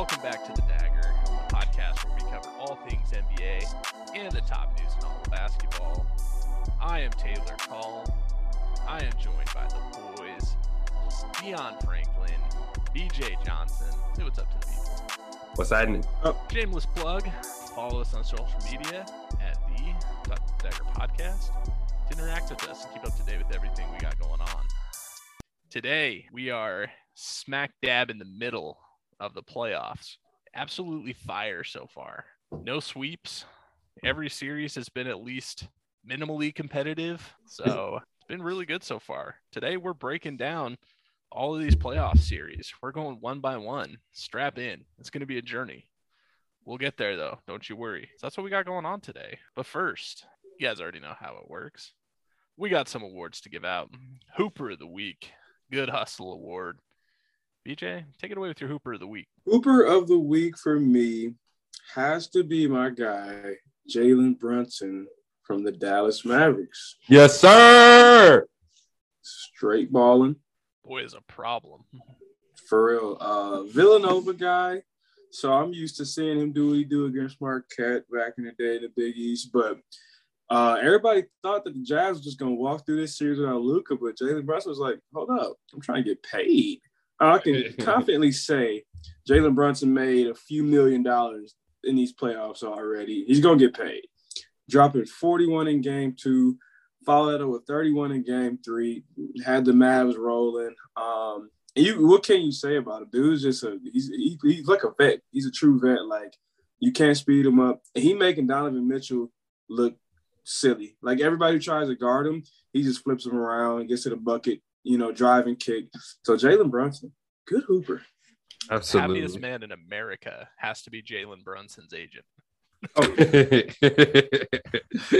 Welcome back to the Dagger, the podcast where we cover all things NBA and the top news in all of basketball. I am Taylor Call. I am joined by the boys, Dion Franklin, BJ Johnson. Say what's up to the people. What's happening? Oh. Shameless plug. Follow us on social media at the Dagger Podcast to interact with us and keep up to date with everything we got going on. Today, we are smack dab in the middle of the playoffs. Absolutely fire so far. No sweeps. Every series has been at least minimally competitive. So it's been really good so far. Today, we're breaking down all of these playoff series. We're going one by one. Strap in. It's going to be a journey. We'll get there though. Don't you worry. So that's what we got going on today. But first, you guys already know how it works. We got some awards to give out. Hooper of the week, Good Hustle Award. BJ, take it away with your Hooper of the week. Hooper of the week for me has to be my guy, Jalen Brunson from the Dallas Mavericks. Yes, sir. Straight balling Boy is a problem. for real. Uh, Villanova guy. So I'm used to seeing him do what he do against Marquette back in the day, in the Big East. But uh, everybody thought that the Jazz was just gonna walk through this series without Luka, but Jalen Brunson was like, "Hold up, I'm trying to get paid." I can confidently say Jalen Brunson made a few million dollars in these playoffs already. He's gonna get paid. Dropping 41 in game two, followed up with 31 in game three, had the Mavs rolling. Um, and you, what can you say about him? Dude's just a he's he, he's like a vet. He's a true vet. Like you can't speed him up. And he making Donovan Mitchell look silly. Like everybody who tries to guard him, he just flips him around and gets to the bucket, you know, drive and kick. So Jalen Brunson, good hooper. Absolutely. Happiest man in America has to be Jalen Brunson's agent. Oh,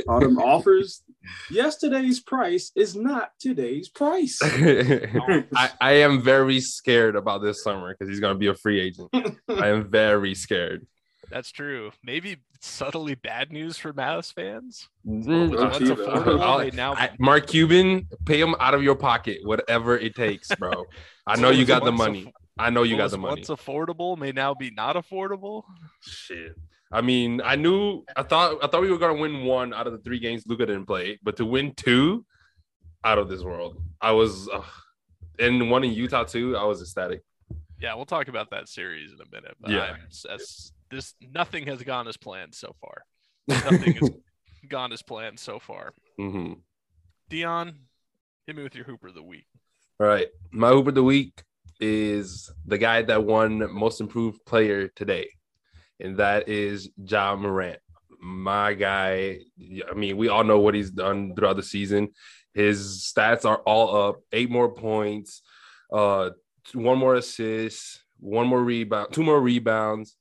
All them offers, yesterday's price is not today's price. I, I am very scared about this summer because he's going to be a free agent. I am very scared. That's true. Maybe subtly bad news for Mavs fans. Mm, What's What's he, affordable may now I- Mark Cuban, pay him out of your pocket, whatever it takes, bro. I know you got the money. aff- I know you got the money. Once affordable may now be not affordable. Shit. I mean, I knew I thought I thought we were gonna win one out of the three games Luka didn't play, but to win two, out of this world. I was, ugh. and one in Utah too. I was ecstatic. Yeah, we'll talk about that series in a minute. But Yeah. I'm, as, this nothing has gone as planned so far. Nothing has gone as planned so far. hmm Dion, hit me with your Hooper of the week. All right, my Hooper of the week is the guy that won Most Improved Player today, and that is Ja Morant. My guy. I mean, we all know what he's done throughout the season. His stats are all up. Eight more points, uh, one more assist, one more rebound, two more rebounds,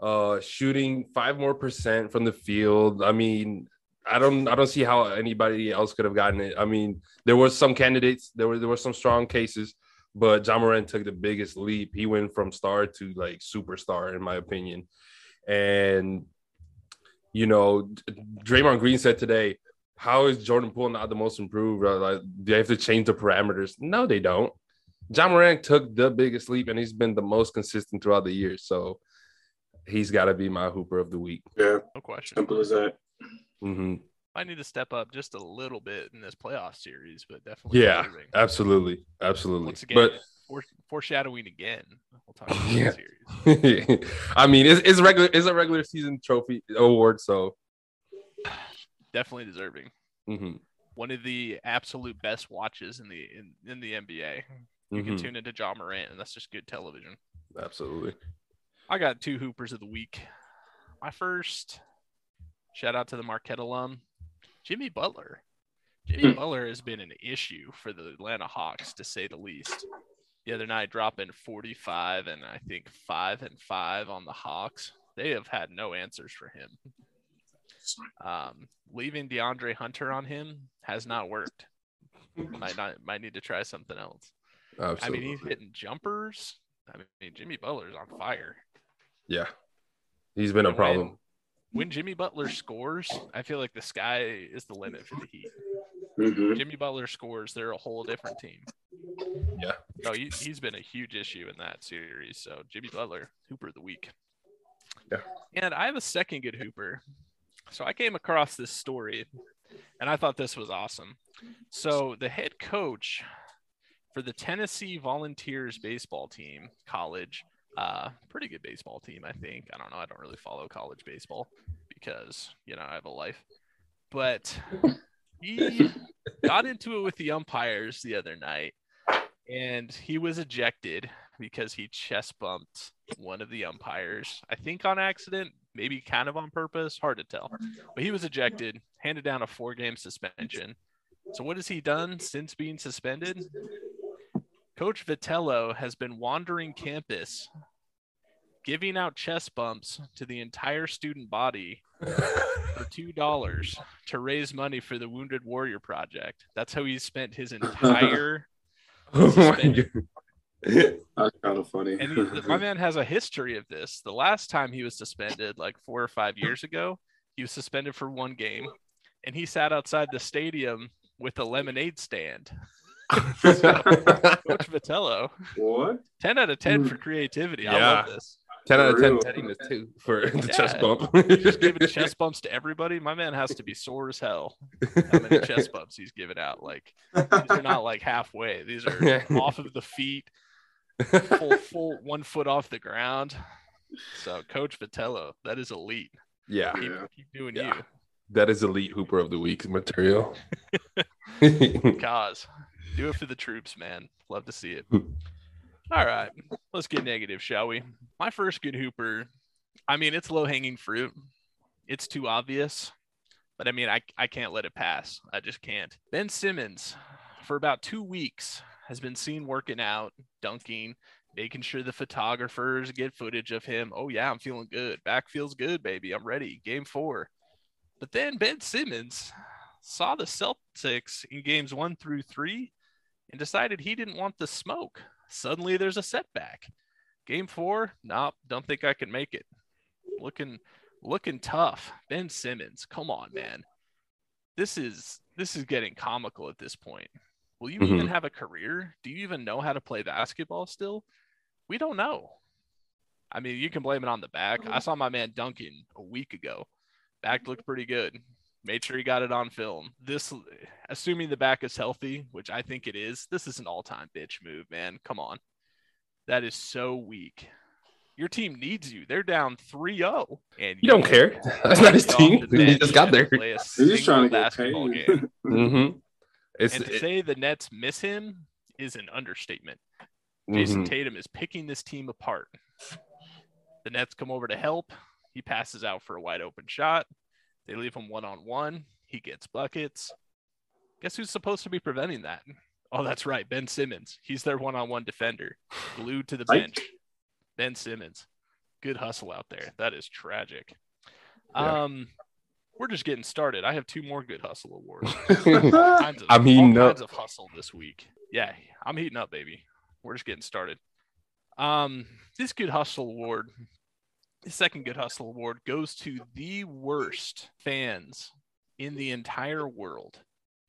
uh, shooting five more percent from the field. I mean, I don't, I don't see how anybody else could have gotten it. I mean, there were some candidates, there were there were some strong cases, but Ja Morant took the biggest leap. He went from star to like superstar, in my opinion. And you know, Draymond Green said today, "How is Jordan Poole not the most improved? Like, do they have to change the parameters? No, they don't. Ja Morant took the biggest leap, and he's been the most consistent throughout the year. So he's got to be my Hooper of the week. Yeah, No question. simple as that. hmm Might need to step up just a little bit in this playoff series, but definitely Yeah, deserving. absolutely, absolutely. Once again, but fore- foreshadowing again. We'll talk about Yeah. series. I mean, it's, it's regular. It's a regular season trophy award. So Definitely deserving. mhm, One of the absolute best watches in the in, in the NBA. You can mhm, tune into Ja Morant, and that's just good television. absolutely. I got two hoopers of the week. My first shout out to the Marquette alum, Jimmy Butler. Jimmy Butler has been an issue for the Atlanta Hawks to say the least. The other night dropping 45 and I think 5 and 5 on the Hawks. They have had no answers for him. Um, leaving DeAndre Hunter on him has not worked. Might not might need to try something else. I mean, he's hitting jumpers. I mean, Jimmy Butler's on fire. Yeah, he's been a problem. When, when Jimmy Butler scores, I feel like the sky is the limit for the Heat. Mhm. Jimmy Butler scores, they're a whole different team. Yeah. No, he, he's been a huge issue in that series. So Jimmy Butler, Hooper of the week. Yeah. And I have a second good Hooper. So I came across this story and I thought this was awesome. So the head coach for the Tennessee Volunteers baseball team, college, uh, pretty good baseball team, I think. I don't know. I don't really follow college baseball because, you know, I have a life. But he got into it with the umpires the other night and he was ejected because he chest bumped one of the umpires. I think on accident, maybe kind of on purpose, hard to tell. But he was ejected, handed down a four game suspension. So, what has he done since being suspended? Coach Vitello has been wandering campus, giving out chest bumps to the entire student body for two dollars to raise money for the Wounded Warrior Project. That's how he spent his entire. Oh my God. That's kind of funny. and he, my man has a history of this. The last time he was suspended, like four or five years ago, he was suspended for one game, and he sat outside the stadium with a lemonade stand. Coach Vitello, what? ten out of ten for mm. creativity. I love this. Ten out of ten Real. pettiness too for the chest Yeah. bump. Just giving chest bumps to everybody. My man has to be sore as hell. How many chest bumps he's giving out? Like these are not like halfway. These are off of the feet, full full one foot off the ground. So Coach Vitello, that is elite. yeah, Keep, keep doing Yeah. you. that is elite Hooper of the week material. Cause do it for the troops, man. Love to see it. All right, let's get negative, shall we? My first good hooper. I mean, it's low hanging fruit. It's too obvious, but I mean, I I can't let it pass. I just can't. Ben Simmons, for about two weeks, has been seen working out, dunking, making sure the photographers get footage of him. Oh yeah, I'm feeling good. Back feels good, baby. I'm ready. Game four. But then Ben Simmons saw the Celtics in games one through three and decided he didn't want the smoke. Suddenly there's a setback. Game four, nope, don't think I can make it. Looking looking tough. Ben Simmons, come on, man. This is this is getting comical at this point. Will you even Mhm. have a career? Do you even know how to play basketball still? We don't know. I mean, you can blame it on the back. I saw my man Duncan a week ago. Back looked pretty good. Made sure he got it on film. This, assuming the back is healthy, which I think it is, this is an all-time bitch move, man. Come on, that is so weak. Your team needs you. They're down 3-0, and You don't care. That's not his team. He just got to there. play a He's just trying single to get basketball paid. game. Mm-hmm. It's And to it- say the Nets miss him is an understatement. mhm. Jayson Tatum is picking this team apart. The Nets come over to help. He passes out for a wide open shot. They leave him one on one. He gets buckets. Guess who's supposed to be preventing that? Oh, that's right. Ben Simmons. He's their one on one defender, glued to the bench. Ben Simmons. Good hustle out there. That is tragic. Yeah. Um, we're just getting started. I have two more good hustle awards. Of, I'm heating all up. kinds of hustle this week. Yeah, I'm heating up, baby. We're just getting started. Um, this good hustle award, second good hustle award, goes to the worst fans in the entire world.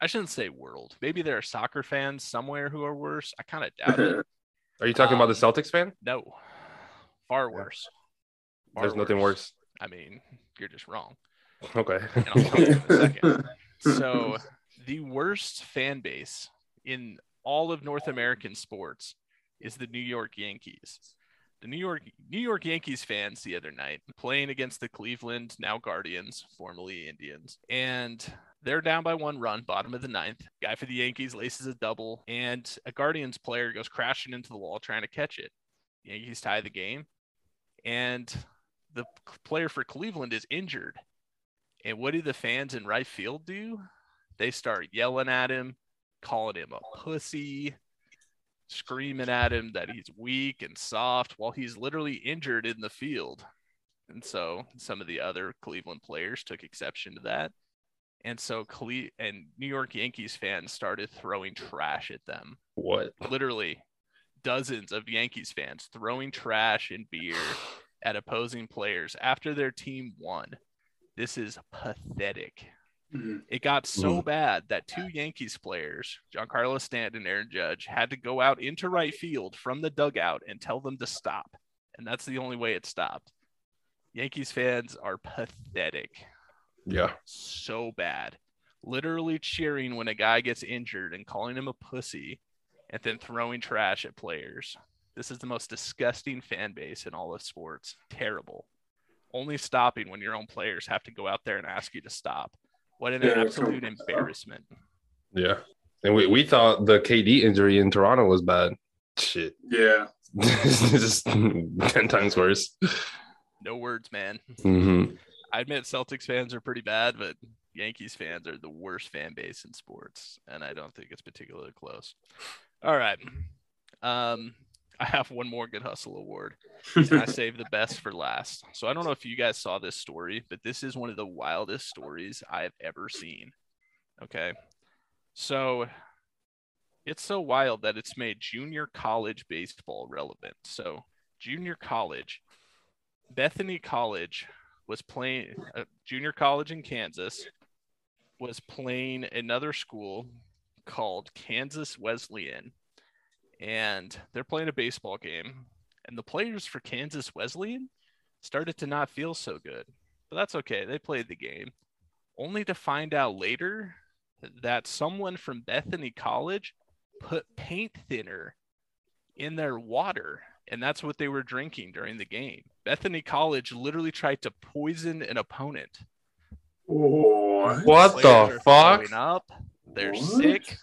I shouldn't say world. Maybe there are soccer fans somewhere who are worse. I kind of doubt it. Are you talking about the Um, Celtics fan? No, far worse. Far There's nothing worse. I mean, you're just wrong. Okay. and I'll tell you in a. So, the worst fan base in all of North American sports is the New York Yankees. The New York New York Yankees fans the other night playing against the Cleveland now Guardians, formerly Indians, and they're down by one run, bottom of the ninth. Guy for the Yankees laces a double, and a Guardians player goes crashing into the wall trying to catch it. Yankees tie the game, and the player for Cleveland is injured. And what do the fans in right field do? They start yelling at him, calling him a pussy, screaming at him that he's weak and soft while he's literally injured in the field. And so some of the other Cleveland players took exception to that. And so Cle- and New York Yankees fans started throwing trash at them. What? Literally dozens of Yankees fans throwing trash and beer at opposing players after their team won. This is pathetic. Mhm. It got so bad that two Yankees players, Giancarlo Stanton and Aaron Judge, had to go out into right field from the dugout and tell them to stop. And that's the only way it stopped. Yankees fans are pathetic. Yeah. So bad. Literally cheering when a guy gets injured and calling him a pussy and then throwing trash at players. This is the most disgusting fan base in all of sports. Terrible. Only stopping when your own players have to go out there and ask you to stop. What an Yeah, absolute embarrassment. Yeah. And we, we thought the KD injury in Toronto was bad. Shit. Yeah. Just 10 times worse. No words, man. hmm I admit Celtics fans are pretty bad, but Yankees fans are the worst fan base in sports, and I don't think it's particularly close. All right. Um, I have one more Good Hustle award, and I saved the best for last. So I don't know if you guys saw this story, but this is one of the wildest stories I've ever seen. Okay. So it's so wild that it's made junior college baseball relevant. So, junior college, Bethany College was playing, uh, junior college in Kansas was playing another school called Kansas Wesleyan. And they're playing a baseball game. And the players for Kansas Wesleyan started to not feel so good. But that's okay. They played the game. Only to find out later that someone from Bethany College put paint thinner in their water. And that's what they were drinking during the game. Bethany College literally tried to poison an opponent. What? What the fuck? Up. They're What? sick.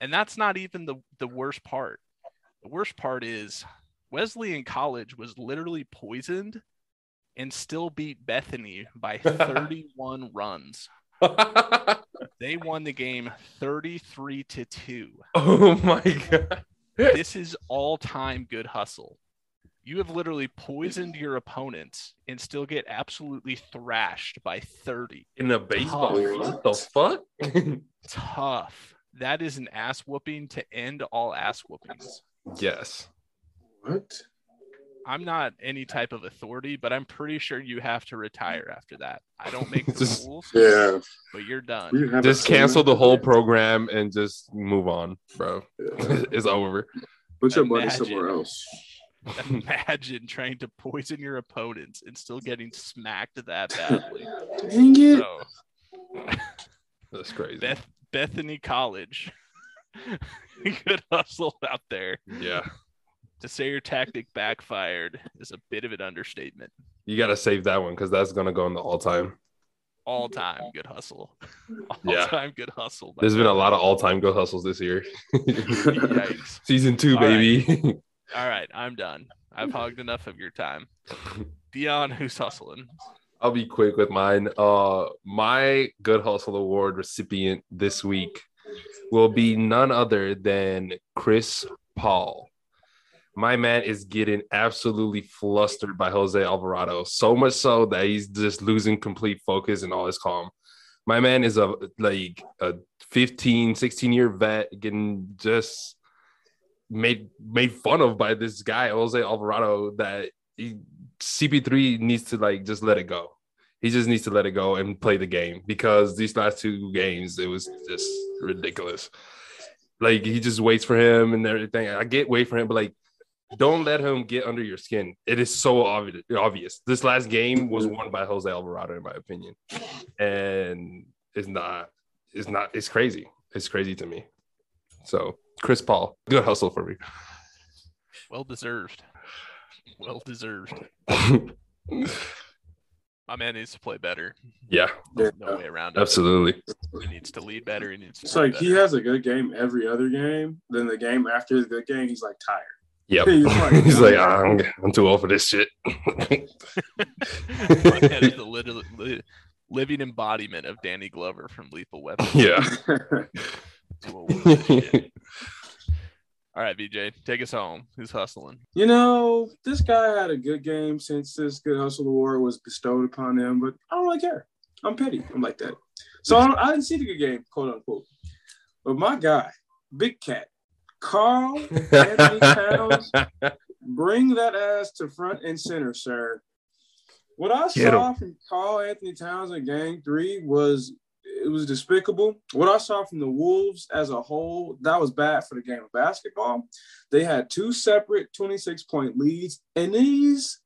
And that's not even the, the worst part. The worst part is Wesleyan College was literally poisoned and still beat Bethany by 31 runs. They won the game 33 to 2. oh my god. This is all-time good hustle. You have literally poisoned your opponents and still get absolutely thrashed by 30. In a baseball. Tough. What the fuck? Tough. That is an ass whooping to end all ass whoopings. Yes. What? I'm not any type of authority, but I'm pretty sure you have to retire after that. I don't make the Just- rules, Yeah. but you're done. didn't Just cancel the whole program and just move on, bro. that. it's over. Put your money somewhere else. Imagine trying to poison your opponents and still getting smacked that badly. Dang it. So, That's crazy. Beth, Bethany College, good hustle out there. yeah. To say your tactic backfired is a bit of an understatement. You gotta save that one because that's gonna go in the all time. All time good hustle. All Yeah. time good hustle. There's been a lot of all time good hustles this year. Yikes. Season two, All right. baby. All right, I'm done. I've hogged enough of your time. Dion, who's hustling? I'll be quick with mine. Uh, my Good Hustle Award recipient this week will be none other than Chris Paul. My man is getting absolutely flustered by Jose Alvarado, so much so that he's just losing complete focus and all his calm. My man is a like a 15, 16 year vet getting just made made fun of by this guy, Jose Alvarado, that he, CP3 needs to like just let it go. He just needs to let it go and play the game because these last two games, it was just ridiculous. Like he just waits for him and everything. I get wait for him, but like don't let him get under your skin. It is so obvious. Obvious. This last game was won by Jose Alvarado, in my opinion, and it's not. It's not. It's crazy. It's crazy to me. So Chris Paul, good hustle for me. Well deserved. Well deserved. My man needs to play better. yeah, Yeah. No way around it. absolutely. He needs to lead better. He needs to It's play like he has a good game every other game. Then the game after the good game, he's like tired. Yep. He's like, He's like, "Ah, I'm, I'm too old for this shit. My man is the lit- li- living embodiment of Danny Glover from Lethal Weapon. yeah. Too old for this shit. All right, BJ, take us home. Who's hustling? you know, this guy had a good game since this good hustle award was bestowed upon him, but I don't really care. I'm petty. I'm like that. So I, I didn't see the good game, quote unquote. But my guy, Big Cat, Carl Anthony Towns, bring that ass to front and center, sir. What I Get saw from Karl-Anthony Towns in game three was it was despicable. What I saw from the Wolves as a whole, that was bad for the game of basketball. They had two separate 26 point leads, and these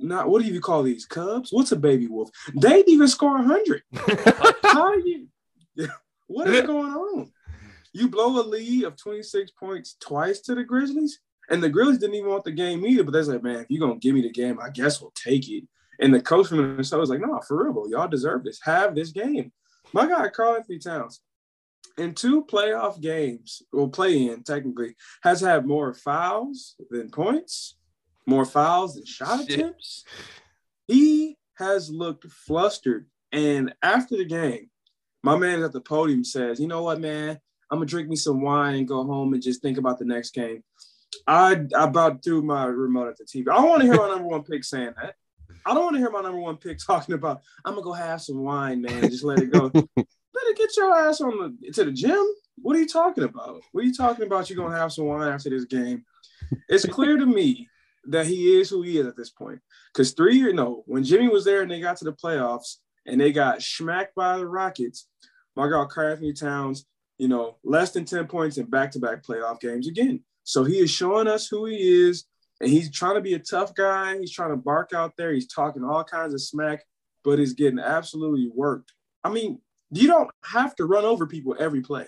not what do you call these cubs? What's a baby wolf? They didn't even score 100. How you? What is going on? You blow a lead of 26 points twice to the Grizzlies, and the Grizzlies didn't even want the game either. But they said, "Man, if you're gonna give me the game, I guess we'll take it." And the coach from Minnesota was like, "No, for real, bro. y'all deserve this. Have this game." My guy, Karl-Anthony Towns, in two playoff games, well, play in technically, has had more fouls than points, more fouls than shot Shit. attempts. He has looked flustered. And after the game, my man at the podium says, You know what, man? I'm gonna drink me some wine and go home and just think about the next game. I, I about threw my remote at the TV. I don't want to hear my number one pick saying that. I don't want to hear my number one pick talking about I'm gonna go have some wine, man, just let it go. Better get your ass on the to the gym. What are you talking about? What are you talking about? You're gonna have some wine after this game. It's clear to me that he is who he is at this point. Because three years, no, when Jimmy was there and they got to the playoffs and they got smacked by the Rockets, my God, Karl-Anthony Towns, you know, less than 10 points in back to back playoff games again. So he is showing us who he is. And he's trying to be a tough guy. He's trying to bark out there. He's talking all kinds of smack, but he's getting absolutely worked. I mean, you don't have to run over people every play.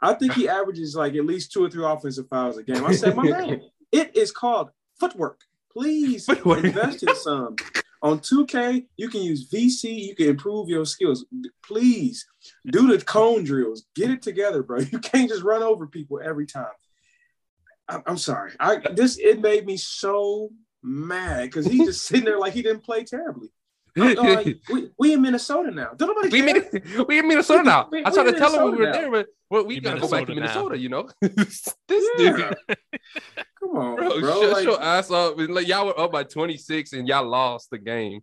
I think he averages like at least two or three offensive fouls a game. I said, my man, it is called footwork. Please Footwork. invest in some. On 2K, you can use VC. You can improve your skills. Please do the cone drills. Get it together, bro. You can't just run over people every time. I- I'm sorry. I this it made me so mad because he's just sitting there like he didn't play terribly. Uh, like, we, we in Minnesota now. Don't nobody we care. in we in Minnesota now. We- I tried to tell him we were now. there, but well, we You gotta go back to Minnesota Minnesota. You know, this Yeah. dude, Come on, bro, bro. shut Like, your ass up. Like y'all were up by 26 and y'all lost the game.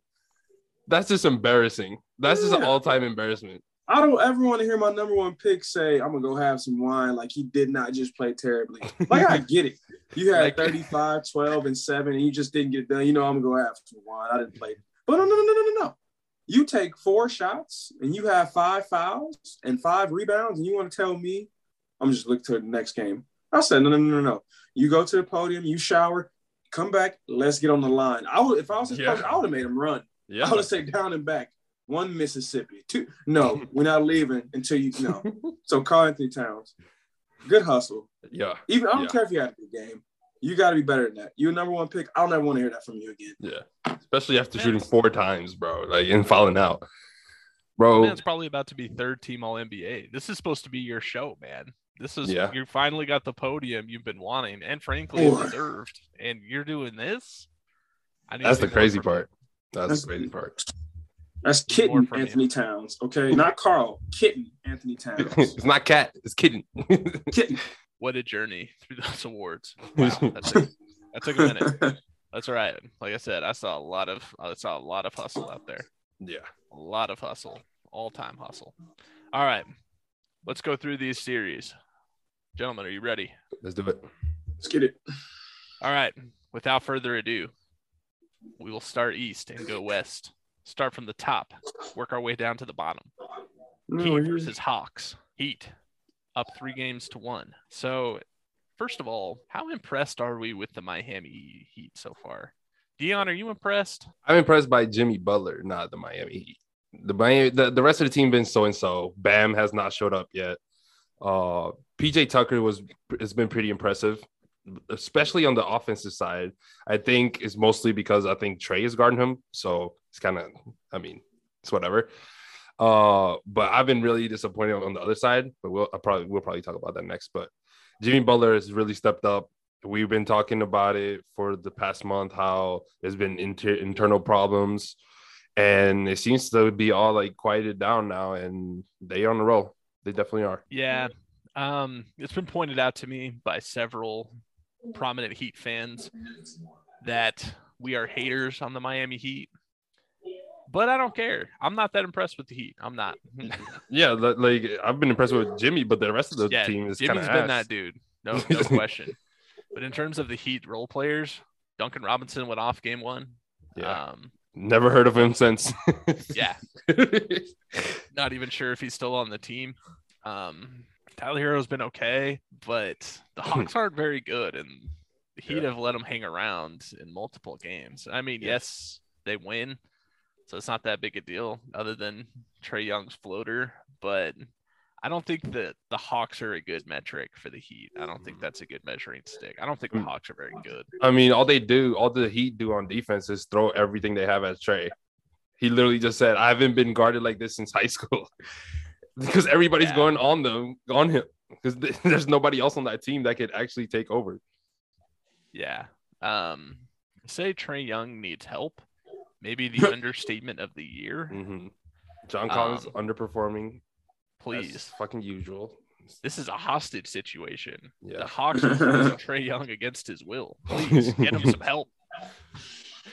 That's just embarrassing. That's just an all-time embarrassment. I don't ever want to hear my number one pick say, I'm gonna go have some wine like he did not just play terribly. Like I get it. You had Like- 35, 12, and 7, and you just didn't get it done. You know, I'm gonna go have some wine. I didn't play. But no, no, no, no, no, no. You take four shots and you have five fouls and five rebounds, and you want to tell me I'm just looking to the next game. I said, no, no, no, no, no. You go to the podium, you shower, come back, let's get on the line. I would if I was his Yeah. coach, I would have made him run. Yeah. I would have said down and back. One Mississippi. Two. No, we're not leaving until you know. So Karl-Anthony Towns, good hustle. Yeah. Even I don't Yeah. care if you had a good game. You got to be better than that. You're number one pick. I'll never want to hear that from you again. Yeah. Especially after shooting four times, bro. Like and falling out. Bro. Man's probably about to be third team All NBA. This is supposed to be your show, man. This is Yeah. you finally got the podium you've been wanting, and frankly Boy. deserved. And you're doing this. I That's to the see more crazy from you. part. That's That's- the crazy part. That's Need kitten from Anthony Towns. Okay, not Carl. Kitten Anthony Towns. it's not cat, it's kitten. Kitten. What a journey through those awards. Wow, that took, that took a minute. That's all right. Like I said, I saw a lot of I saw a lot of hustle out there. yeah. A lot of hustle. All time hustle. All right. Let's go through these series. Gentlemen, are you ready? Let's do it. Let's get it. All right. Without further ado, we will start east and go west. Start from the top, work our way down to the bottom. No, Heat here's- versus Hawks. Heat up three games to one. So, first of all, how impressed are we with the Miami Heat so far? Dion, are you impressed? I'm impressed by Jimmy Butler, not the Miami Heat. The Miami, the, the rest of the team been so and so. Bam has not showed up yet. Uh, PJ Tucker was has been pretty impressive, especially on the offensive side. I think it's mostly because I think Trae is guarding him, so it's kind of, I mean, it's whatever. Uh, but I've been really disappointed on the other side. But we'll I probably we'll probably talk about that next. But Jimmy Butler has really stepped up. We've been talking about it for the past month how there's been inter- internal problems, and it seems to be all like quieted down now, and they are on the roll. They definitely are. Yeah. Um, it's been pointed out to me by several prominent Heat fans that we are haters on the Miami Heat. But I don't care. I'm not that impressed with the Heat. I'm not. Yeah, like I've been impressed with Jimmy, but the rest of the yeah, team is kind Jimmy's of been that dude. No, no question. But in terms of the Heat role players, Duncan Robinson went off game one. Yeah, Um, never heard of him since. yeah, not even sure if he's still on the team. Um, Tyler Herro's been okay, but the Hawks aren't very good, and the Heat Yeah. have let them hang around in multiple games. I mean, Yeah. yes, they win, so it's not that big a deal, other than Trae Young's floater. But I don't think that the Hawks are a good metric for the Heat. I don't think that's a good measuring stick. I don't think the Mm. Hawks are very good. I mean, all they do, all the Heat do on defense is throw everything they have at Trae. He literally just said, "I haven't been guarded like this since high school," because everybody's Yeah. going on them, on him, because there's nobody else on that team that could actually take over. Yeah. Um, say Trae Young needs help. Maybe the understatement of the year. hmm John Collins Um, underperforming, as Please. fucking usual. This is a hostage situation. Yeah. The Hawks are Trae Young against his will. Please get him some help.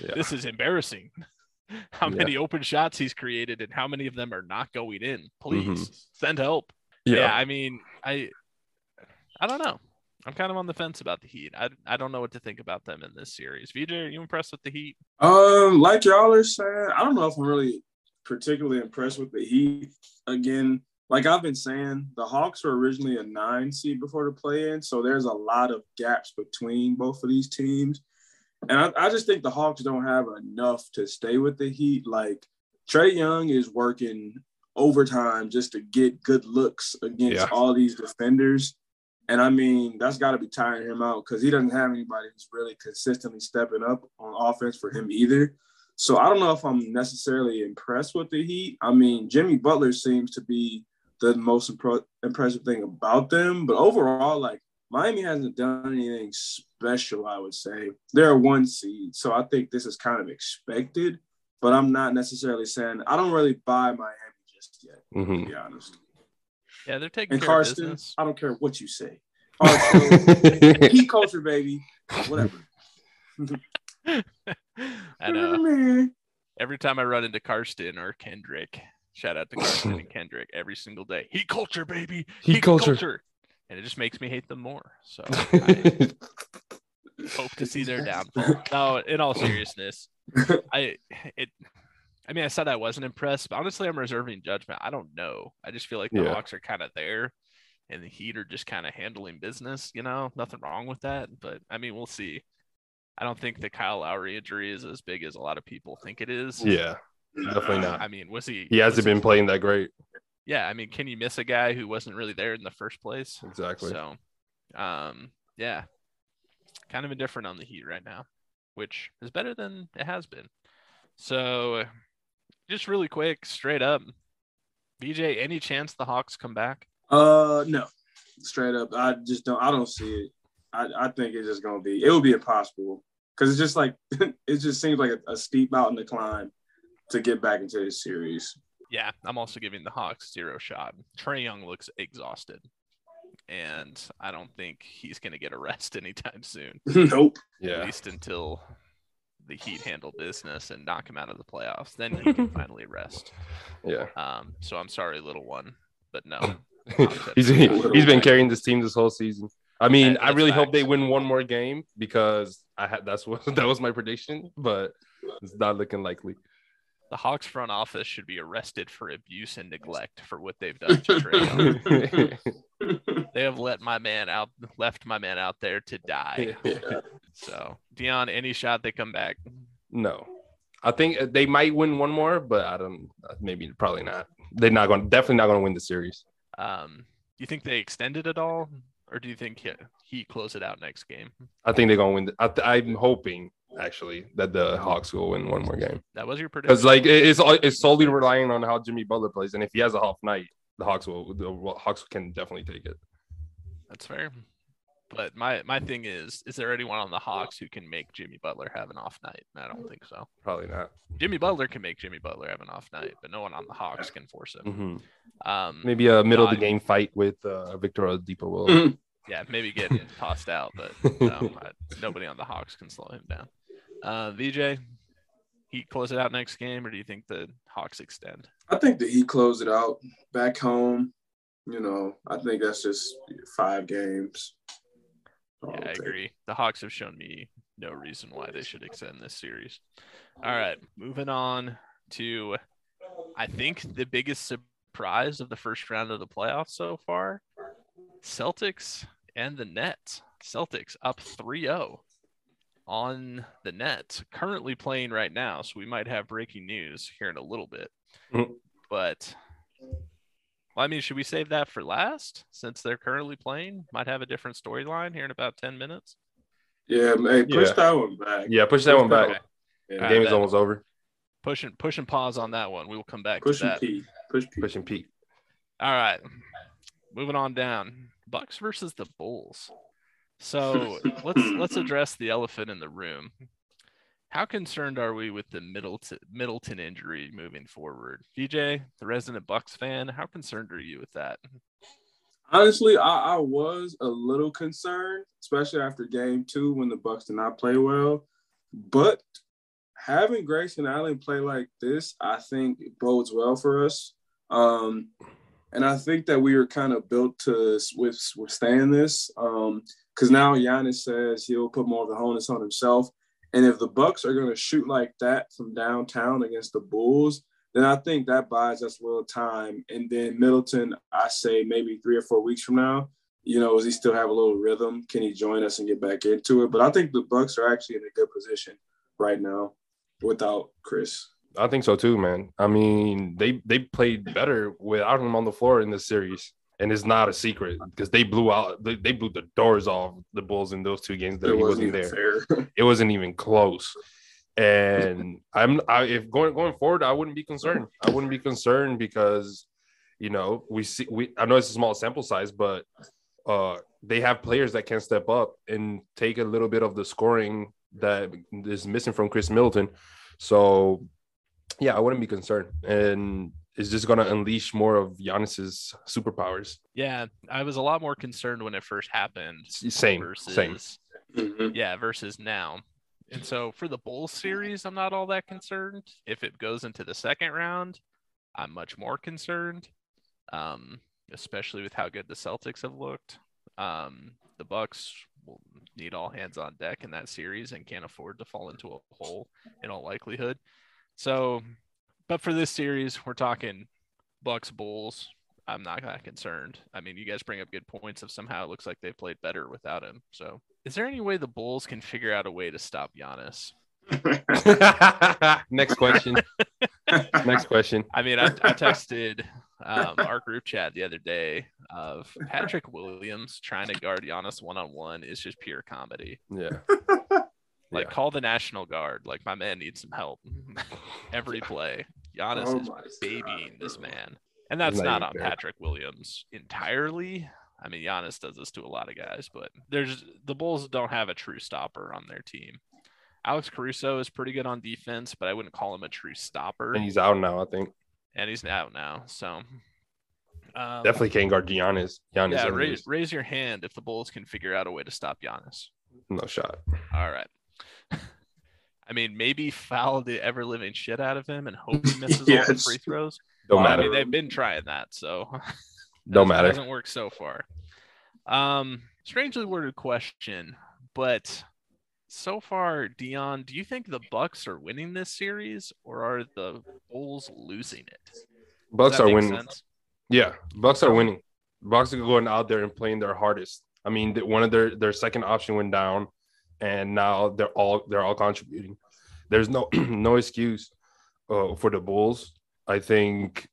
Yeah. This is embarrassing. How Yeah. many open shots he's created and how many of them are not going in? Please Mm-hmm. send help. Yeah. I mean, I I don't know. I'm kind of on the fence about the Heat. I, I don't know what to think about them in this series. BJ, are you impressed with the Heat? Um, like y'all are saying, I don't know if I'm really particularly impressed with the Heat. Again, like I've been saying, the Hawks were originally a nine seed before the play-in, so there's a lot of gaps between both of these teams. And I, I just think the Hawks don't have enough to stay with the Heat. Like Trae Young is working overtime just to get good looks against Yeah. all these defenders. And I mean, that's got to be tiring him out because he doesn't have anybody who's really consistently stepping up on offense for him either. So I don't know if I'm necessarily impressed with the Heat. I mean, Jimmy Butler seems to be the most impressive thing about them, but overall, like Miami hasn't done anything special. I would say they're a one seed, so I think this is kind of expected. But I'm not necessarily saying I don't really buy Miami just yet, mm-hmm. to be honest. Yeah, they're taking And care of business. I don't care what you say. Our show, Heat culture, baby. Whatever. I know. Every time I run into Karsten or Kendrick, shout out to Karsten and Kendrick every single day. Heat culture, baby. Heat culture. And it just makes me hate them more. So I hope to see their downfall. No, in all seriousness, I it. I mean, I said I wasn't impressed, but honestly, I'm reserving judgment. I don't know. I just feel like the Yeah. Hawks are kind of there, and the Heat are just kind of handling business. You know, nothing wrong with that. But I mean, we'll see. I don't think the Kyle Lowry injury is as big as a lot of people think it is. yeah, definitely uh, not. I mean, was he? He hasn't been playing that great. Yeah, I mean, can you miss a guy who wasn't really there in the first place? Exactly. So, um, yeah, kind of indifferent on the Heat right now, which is better than it has been. So, just really quick, straight up, BJ, any chance the Hawks come back? Uh, no, straight up. I just don't. I don't see it. I, I think it's just gonna be. It would be impossible because it's just like it just seems like a, a steep mountain to climb to get back into this series. Yeah, I'm also giving the Hawks zero shot. Trae Young looks exhausted, and I don't think he's going to get a rest anytime soon. nope. at Yeah, least until the Heat handle business and knock him out of the playoffs. Then he can finally rest. yeah. Um, so I'm sorry, little one, but no. he's he, has been carrying this team this whole season. I mean, That- I that's really hope they win one more game because I had that's what that was my prediction, but it's not looking likely. The Hawks front office should be arrested for abuse and neglect for what they've done to Trae Young. They have let my man out, left my man out there to die. So, Dion, any shot they come back? no, I think they might win one more, but I don't. Maybe probably not. They're not going. Definitely not going to win the series. Um, you think they extend it at all, or do you think he, he close it out next game? I think they're going to win. The, I I'm hoping actually that the Hawks will win one more game That was your prediction. because like it's it's solely relying on how Jimmy Butler plays, and if he has a off night, the Hawks will. The Hawks can definitely take it. That's fair. But my my thing is, is there anyone on the Hawks who can make Jimmy Butler have an off night? I don't think so. Probably not. Jimmy Butler can make Jimmy Butler have an off night, but no one on the Hawks can force him. hmm Um, Maybe a middle of the game fight with uh, Victor Oladipo will. Yeah, maybe get tossed out, but no, I, nobody on the Hawks can slow him down. Uh, BJ, he close it out next game, or do you think the Hawks extend? I think the Heat closed it out back home. You know, I think that's just five games. Yeah, I I'll agree. The Hawks have shown me no reason why they should extend this series. All right, moving on to I think the biggest surprise of the first round of the playoffs so far. Celtics and the Nets. Celtics up 3-0 on the Nets. Currently playing right now, so we might have breaking news here in a little bit. Mhm. But well, I mean, should we save that for last since they're currently playing? Might have a different storyline here in about 10 minutes. Yeah, hey, push Yeah. that one back. Yeah, push that one back. Okay. The Yeah. All game is almost over. Pushing push and pause on that one. We will come back Push to and that. P. Push P. Pushing Pete. All right. Moving on down. Bucks versus the Bulls. So let's let's address the elephant in the room. How concerned are we with the Middleton Middleton injury moving forward? BJ, the resident Bucks fan, how concerned are you with that? Honestly, I, I was a little concerned, especially after game two when the Bucks did not play well. But having Grayson Allen play like this, I think bodes well for us. Um, and I think that we were kind of built to withstand this. Um, because now Giannis says he'll put more of the onus on himself. And if the Bucks are going to shoot like that from downtown against the Bulls, then I think that buys us a little time. And then Middleton, I say maybe three or four weeks from now, you know, does he still have a little rhythm? Can he join us and get back into it? But I think the Bucks are actually in a good position right now without Khris. I think so too, man. I mean, they they played better without him on the floor in this series, and it's not a secret because they blew out they, they blew the doors off the Bulls in those two games that It he wasn't wasn't there. It wasn't even close. And I'm I, if going going forward, I wouldn't be concerned. I wouldn't be concerned because you know we see we I know it's a small sample size, but uh they have players that can step up and take a little bit of the scoring that is missing from Khris Middleton. So yeah, I wouldn't be concerned. And it's just gonna unleash more of Giannis's superpowers. Yeah, I was a lot more concerned when it first happened Same, versus same. Mhm. yeah, versus now. And so for the Bulls series, I'm not all that concerned. If it goes into the second round, I'm much more concerned. Um, especially with how good the Celtics have looked. Um, the Bucks will need all hands on deck in that series and can't afford to fall into a hole in all likelihood. So, but for this series, we're talking Bucks Bulls. I'm not that concerned. I mean, you guys bring up good points of somehow it looks like they've played better without him. So, is there any way the Bulls can figure out a way to stop Giannis? Next question. Next question. I mean, I, I texted um, our group chat the other day of Patrick Williams trying to guard Giannis one on one is just pure comedy. Yeah. Like, Yeah. call the National Guard. Like, my man needs some help every play. Giannis Oh is babying God, this man. And that's Not not on fair. Patrick Williams entirely. I mean, Giannis does this to a lot of guys, but there's the Bulls don't have a true stopper on their team. Alex Caruso is pretty good on defense, but I wouldn't call him a true stopper. And he's out now, I think. and he's out now. So um, Definitely can't guard Giannis. Giannis Yeah, raise, raise your hand if the Bulls can figure out a way to stop Giannis. no shot. All right. I mean, maybe foul the ever living shit out of him and hope he misses all the free throws. Don't Well, I matter. mean, they've been trying that, so Don't That matter. Hasn't worked so far. Um, strangely worded question, but so far, Dion, do you think the Bucks are winning this series or are the Bulls losing it? Bucks are winning. sense? Yeah, Bucks are winning. Bucks are going out there and playing their hardest. I mean, one of their their second option went down, and now they're all they're all contributing. There's no no excuse uh, for the Bulls. I think,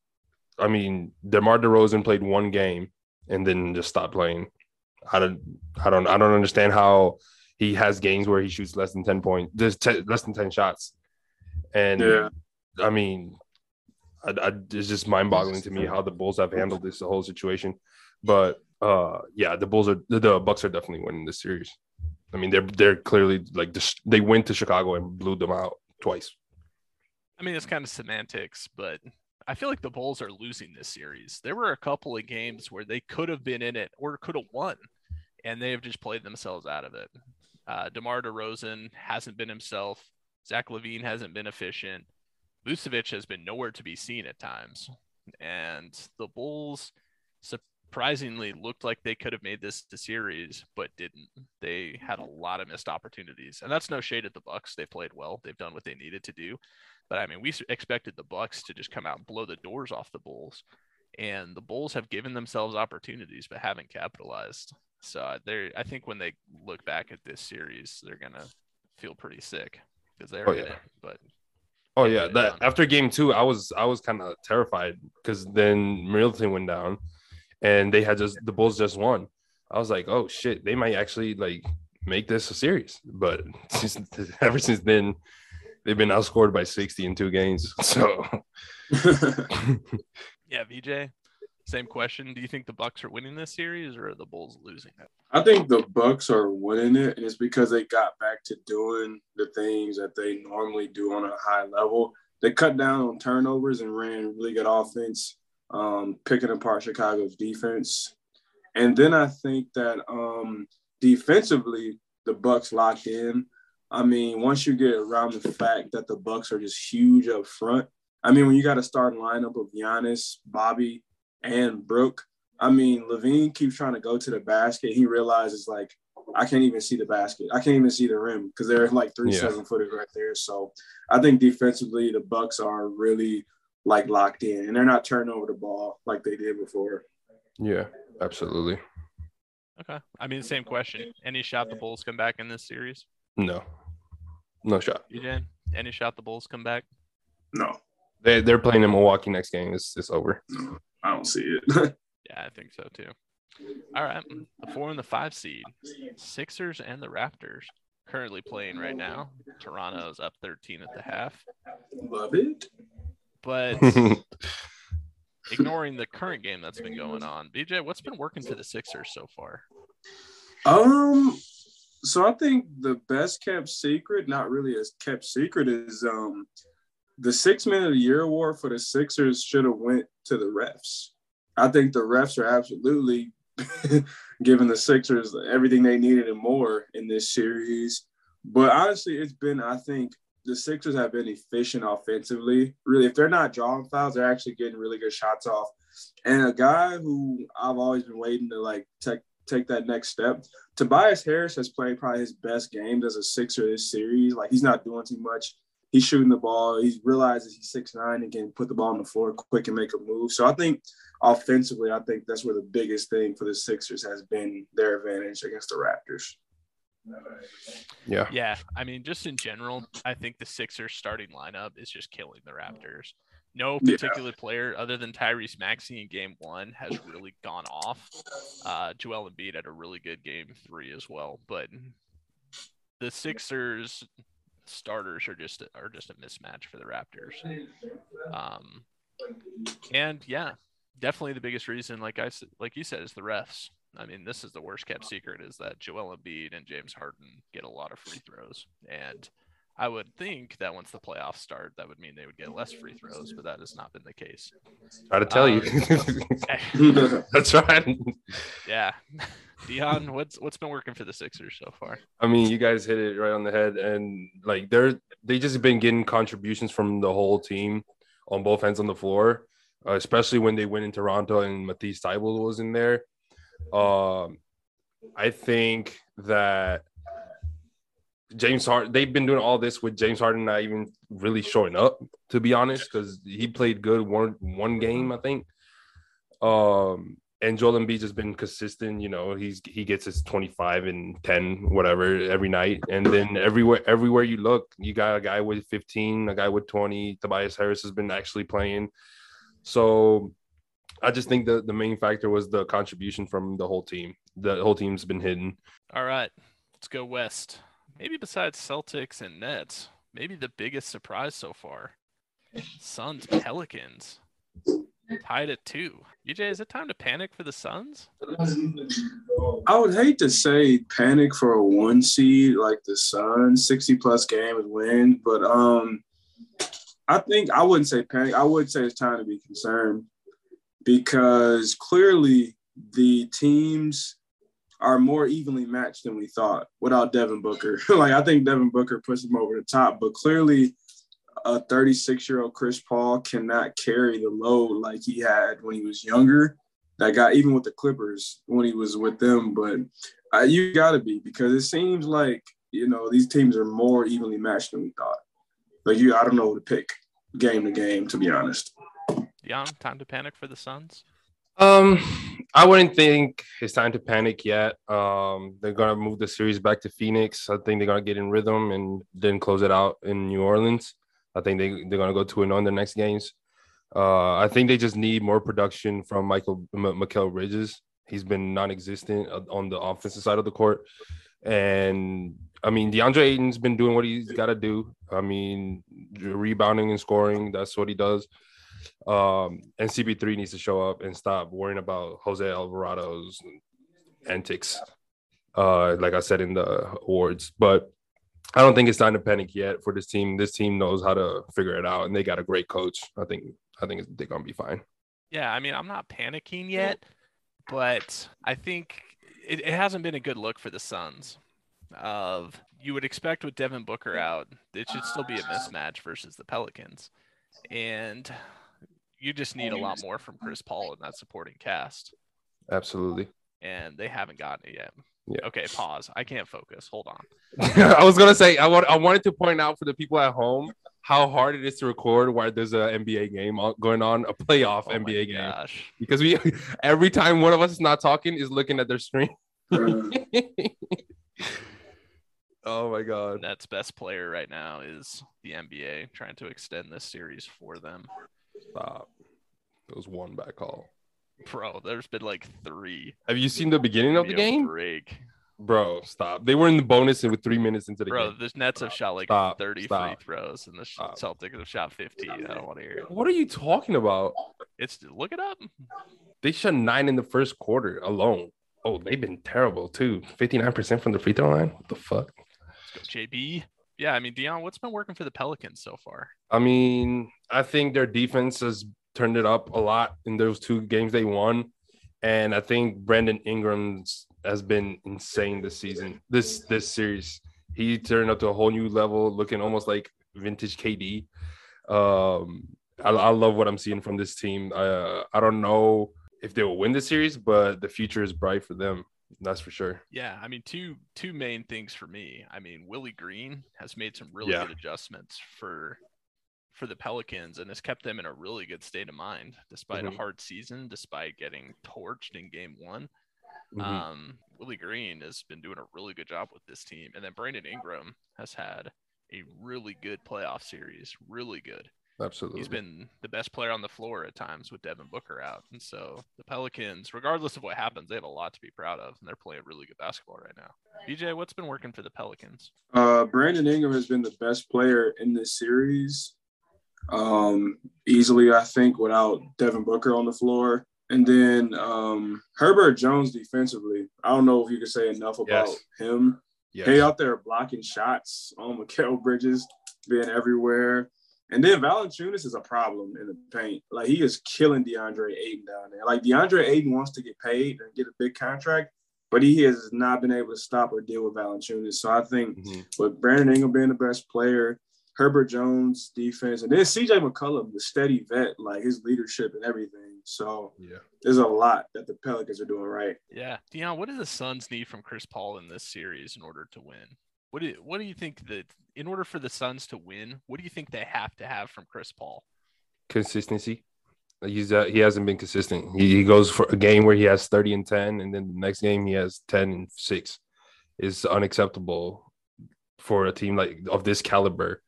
I mean, DeMar DeRozan played one game and then just stopped playing. I don't, I don't, I don't understand how he has games where he shoots less than ten points, just te- less than ten shots, and Yeah. I mean, I, I, it's just mind-boggling to me how the Bulls have handled this whole situation. But uh, yeah, the Bulls are the, the Bucks are definitely winning this series. I mean, they're they're clearly like they went to Chicago and blew them out twice. I mean, it's kind of semantics, but I feel like the Bulls are losing this series. There were a couple of games where they could have been in it or could have won, and they have just played themselves out of it. Uh, DeMar DeRozan hasn't been himself. Zach LaVine hasn't been efficient. Vucevic has been nowhere to be seen at times. And the Bulls surprisingly looked like they could have made this the series, but didn't. They had a lot of missed opportunities. And that's no shade at the Bucks. They played well. They've done what they needed to do. But I mean, we expected the Bucks to just come out and blow the doors off the Bulls. And the Bulls have given themselves opportunities but haven't capitalized. So uh, they're I think when they look back at this series, they're gonna feel pretty sick because they're Oh, in yeah. it. But Oh yeah, that after game two, I was I was kind of terrified because then Middleton went down, and they had just the Bulls just won. I was like, oh shit, they might actually like make this a series. But since, ever since then, they've been outscored by sixty in two games. So yeah, BJ, same question. Do you think the Bucks are winning this series or are the Bulls losing it? I think the Bucks are winning it, and it's because they got back to doing the things that they normally do on a high level. They cut down on turnovers and ran really good offense, um, picking apart Chicago's defense. And then I think that um, defensively, the Bucks locked in. I mean, once you get around the fact that the Bucks are just huge up front. I mean, when you got a starting lineup of Giannis, Bobby, and Brook, I mean, LaVine keeps trying to go to the basket. He realizes like I can't even see the basket. I can't even see the rim because they're like three Yeah. seven footers right there. So I think defensively the Bucks are really like locked in and they're not turning over the ball like they did before. yeah, absolutely. Okay. I mean, same question. Any shot the Bulls come back in this series? No, no shot. BJ, any shot the Bulls come back? No, They they're playing in Milwaukee next game. It's it's over. I don't see it. Yeah, I think so too. All right. The four and the five seed, Sixers and the Raptors currently playing right now. Toronto's up 13 at the half. Love it. But ignoring the current game that's been going on, BJ, what's been working for the Sixers so far? Um, so I think the best kept secret, not really as kept secret, is um the six man of the year award for the Sixers should have went to the refs. I think the refs are absolutely giving the Sixers everything they needed and more in this series. But honestly, it's been I think the Sixers have been efficient offensively. Really, if they're not drawing fouls, they're actually getting really good shots off. And a guy who I've always been waiting to like take take that next step. Tobias Harris has played probably his best games as a Sixer this series. Like he's not doing too much. He's shooting the ball. He realizes he's six nine and can put the ball on the floor quick and make a move. So I think offensively, I think that's where the biggest thing for the Sixers has been their advantage against the Raptors. Yeah, Yeah, I mean, just in general, I think the Sixers starting lineup is just killing the Raptors. No Yeah. particular player other than Tyrese Maxey in game one has really gone off. Uh, Joel Embiid had a really good game three as well, but the Sixers starters are just are just a mismatch for the Raptors. Um, and yeah, definitely the biggest reason, like I like you said, is the refs. I mean, this is the worst kept secret is that Joel Embiid and James Harden get a lot of free throws, and I would think that once the playoffs start, that would mean they would get less free throws, but that has not been the case. try to tell you. That's right. yeah, Dion, what's what's been working for the Sixers so far? I mean, you guys hit it right on the head, and like they're they just been getting contributions from the whole team on both ends on the floor, uh, especially when they went in Toronto and Matisse Thybulle was in there. Um, I think that James Harden, they've been doing all this with James Harden not even really showing up, to be honest, because he played good one one game, I think. Um, and Joel Embiid has been consistent. You know, he's he gets his 25 and 10, whatever, every night. And then everywhere, everywhere you look, you got a guy with 15, a guy with 20. Tobias Harris has been actually playing. So I just think the the main factor was the contribution from the whole team. The whole team's been hidden. All right, let's go west. Maybe besides Celtics and Nets, maybe the biggest surprise so far. Suns Pelicans tied at two. BJ, is it time to panic for the Suns? I would hate to say panic for a one seed like the Suns, 60 plus game and win, but um I think I wouldn't say panic. I would say it's time to be concerned because clearly the teams are more evenly matched than we thought without Devin Booker. like I think Devin Booker puts them over the top, but clearly a 36 year old Chris Paul cannot carry the load like he had when he was younger. That guy, even with the Clippers when he was with them, but uh, you got to be because it seems like you know these teams are more evenly matched than we thought. Like you, I don't know who to pick game to game, to be honest. Jan, time to panic for the Suns? Um, I wouldn't think it's time to panic yet. Um, they're gonna move the series back to Phoenix. I think they're gonna get in rhythm and then close it out in New Orleans. I think they they're gonna go two and on their next games. Uh, I think they just need more production from Michael M- Mikal Bridges. He's been non-existent on the offensive side of the court, and I mean DeAndre Ayton's been doing what he's got to do. I mean, rebounding and scoring. That's what he does. Um, and CP3 needs to show up and stop worrying about Jose Alvarado's antics. Uh, like I said in the awards, but I don't think it's time to panic yet for this team. This team knows how to figure it out, and they got a great coach. I think I think they're gonna be fine. Yeah, I mean, I'm not panicking yet, but I think it, it hasn't been a good look for the Suns. Of you would expect with Devin Booker out, it should still be a mismatch versus the Pelicans, and you just need a lot more from Chris Paul in that supporting cast. Absolutely. And they haven't gotten it yet. Yeah. Okay, pause. I can't focus. Hold on. I was gonna say I want I wanted to point out for the people at home how hard it is to record while there's an NBA game going on, a playoff Oh NBA game, Gosh. because we every time one of us is not talking is looking at their screen. oh my god! That's best player right now is the NBA trying to extend this series for them. Stop. It was one back call. Bro, there's been like three. Have you seen the beginning of the Give me a game, Break. bro? Stop. They were in the bonus with three minutes into the Bro, game. Bro, the Nets have shot like Stop. 30 Stop. free throws, and the Stop. Celtics have shot 15. I don't want to hear it. What are you talking about? It's look it up. They shot nine in the first quarter alone. Oh, they've been terrible too. Fifty nine percent from the free throw line. What the fuck? Let's go, JB. Yeah, I mean, Dion, what's been working for the Pelicans so far? I mean, I think their defense has turned it up a lot in those two games they won. And I think Brandon Ingram's has been insane this season, this this series. He turned up to a whole new level, looking almost like vintage KD. Um, I, I love what I'm seeing from this team. Uh, I don't know if they will win the series, but the future is bright for them. That's for sure. Yeah, I mean, two two main things for me. I mean, Willie Green has made some really Yeah. good adjustments for for the Pelicans and has kept them in a really good state of mind despite Mhm. a hard season, despite getting torched in game one. Mhm. Um, Willie Green has been doing a really good job with this team, and then Brandon Ingram has had a really good playoff series, really good. Absolutely. He's been the best player on the floor at times with Devin Booker out, and so the Pelicans, regardless of what happens, they have a lot to be proud of, and they're playing really good basketball right now. BJ, what's been working for the Pelicans? Uh, Brandon Ingram has been the best player in this series, um, easily, I think, without Devin Booker on the floor. And then um, Herbert Jones defensively. I don't know if you could say enough about Yes. him. yes. He out there blocking shots on Mikal Bridges, being everywhere. And then Valanciunas is a problem in the paint. Like he is killing DeAndre Ayton down there. Like DeAndre Ayton wants to get paid and get a big contract, but he has not been able to stop or deal with Valanciunas. So I think Mhm. with Brandon Ingram being the best player, Herbert Jones defense, and then CJ McCollum, the steady vet, like his leadership and everything. So Yeah. there's a lot that the Pelicans are doing right. Yeah, Dion, what do the Suns need from Chris Paul in this series in order to win? What do you, what do you think that in order for the Suns to win, what do you think they have to have from Chris Paul? Consistency. He's uh, he hasn't been consistent. He, he goes for a game where he has 30 and 10, and then the next game he has 10 and 6. Is unacceptable for a team like of this caliber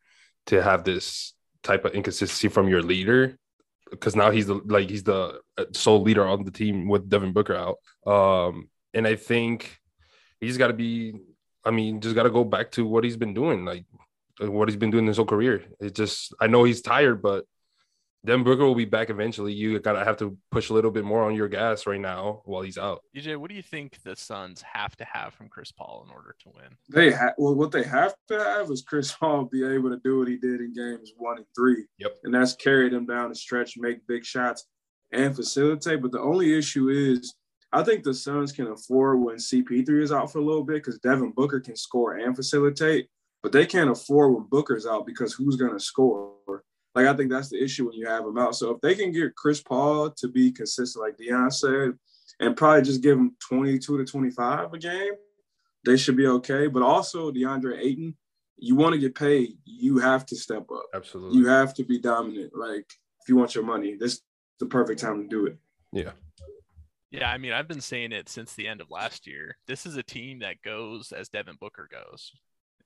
to have this type of inconsistency from your leader because now he's the like he's the uh, sole leader on the team with Devin Booker out. Um, and I think he's got to be. I mean, just got to go back to what he's been doing, like uh, what he's been doing his whole career. It just I know he's tired, but Devin Booker will be back eventually. You gotta have to push a little bit more on your gas right now while he's out. EJ, what do you think the Suns have to have from Chris Paul in order to win? They have well, what they have to have is Chris Paul be able to do what he did in games one and three. Yep. And that's carry them down the stretch, make big shots, and facilitate. But the only issue is I think the Suns can afford when CP3 is out for a little bit because Devin Booker can score and facilitate, but they can't afford when Booker's out because who's gonna score? Like I think that's the issue when you have him out. So if they can get Chris Paul to be consistent, like Dion said, and probably just give him 22 to 25 a game, they should be okay. But also DeAndre Ayton, you want to get paid, you have to step up. Absolutely. You have to be dominant. Like if you want your money, this is the perfect time to do it. Yeah. Yeah, I mean, I've been saying it since the end of last year. This is a team that goes as Devin Booker goes.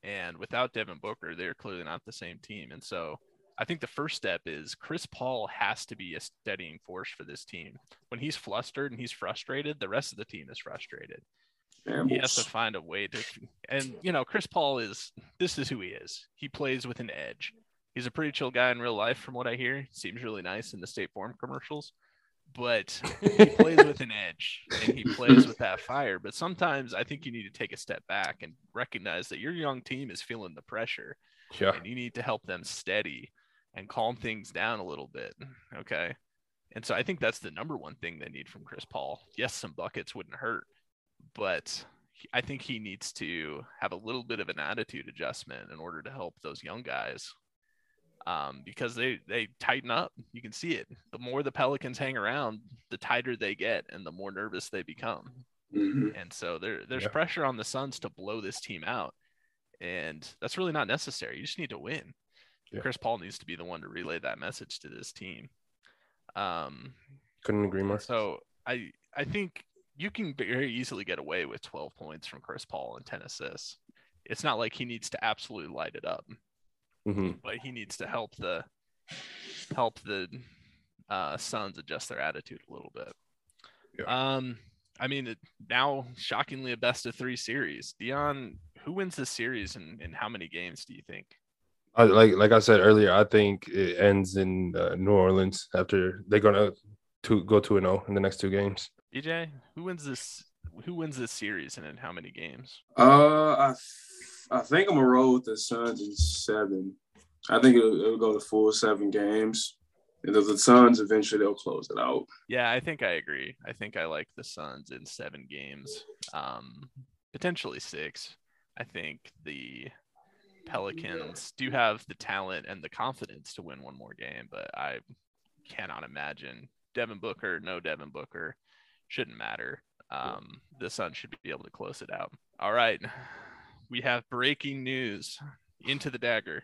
And without Devin Booker, they're clearly not the same team. And so I think the first step is Chris Paul has to be a steadying force for this team. When he's flustered and he's frustrated, the rest of the team is frustrated. He has to find a way to, and you know, Chris Paul is this is who he is. He plays with an edge. He's a pretty chill guy in real life, from what I hear. Seems really nice in the State Farm commercials, but he plays with an edge and he plays with that fire. But sometimes I think you need to take a step back and recognize that your young team is feeling the pressure, Yeah. and you need to help them steady and calm things down a little bit. Okay. And so I think that's the number one thing they need from Chris Paul. Yes, some buckets wouldn't hurt, but I think he needs to have a little bit of an attitude adjustment in order to help those young guys. Um, because they they tighten up. You can see it. The more the Pelicans hang around, the tighter they get and the more nervous they become. Mhm. And so there there's Yeah. pressure on the Suns to blow this team out. And that's really not necessary. You just need to win. Yeah. Chris Paul needs to be the one to relay that message to this team. Um, Couldn't agree more. so I I think you can very easily get away with 12 points from Chris Paul and 10 assists. It's not like he needs to absolutely light it up, hmm but he needs to help the help the uh, Suns adjust their attitude a little bit. Yeah. Um, I mean, it, now shockingly a best of three series. Dion, who wins this series and in how many games do you think? I, like like I said earlier, I think it ends in uh, New Orleans after they're gonna to go two and zero in the next two games. DJ, who wins this? Who wins this series and in how many games? Uh, I, th- I think I'm gonna roll with the Suns in seven. I think it'll, it'll go to full seven games. And the Suns eventually they'll close it out. Yeah, I think I agree. I think I like the Suns in seven games, um, potentially six. I think the Pelicans do have the talent and the confidence to win one more game, but I cannot imagine Devin Booker, no Devin Booker, shouldn't matter. Um, the Suns should be able to close it out. All right, we have breaking news into the dagger.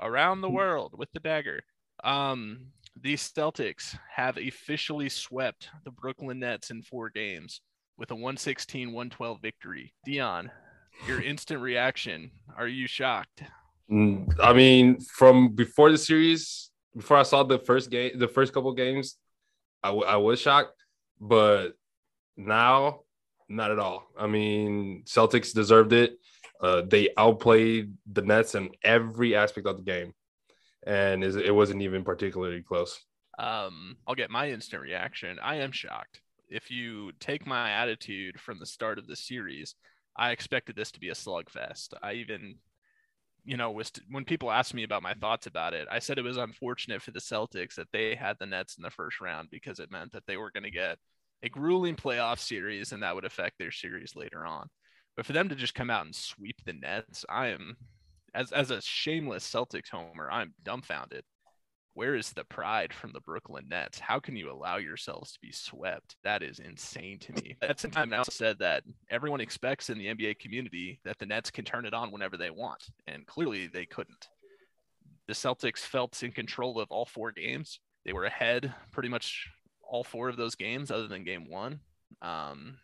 Around the world with the dagger. Um, the Celtics have officially swept the Brooklyn Nets in four games with a 116 112 victory. Dion, your instant reaction. Are you shocked? Mm, I mean, from before the series, before I saw the first game, the first couple games, I, w- I was shocked, but now, not at all. I mean, Celtics deserved it. Uh, they outplayed the Nets in every aspect of the game, and it wasn't even particularly close. Um, I'll get my instant reaction. I am shocked. If you take my attitude from the start of the series, I expected this to be a slugfest. I even, you know, was when people asked me about my thoughts about it, I said it was unfortunate for the Celtics that they had the Nets in the first round because it meant that they were going to get a grueling playoff series and that would affect their series later on. But for them to just come out and sweep the Nets, I am, as as a shameless Celtics homer, I'm dumbfounded. where is the pride from the Brooklyn Nets? How can you allow yourselves to be swept? That is insane to me. At some time, now said that everyone expects in the NBA community that the Nets can turn it on whenever they want, and clearly they couldn't. The Celtics felt in control of all four games. They were ahead pretty much all four of those games, other than game one. Um,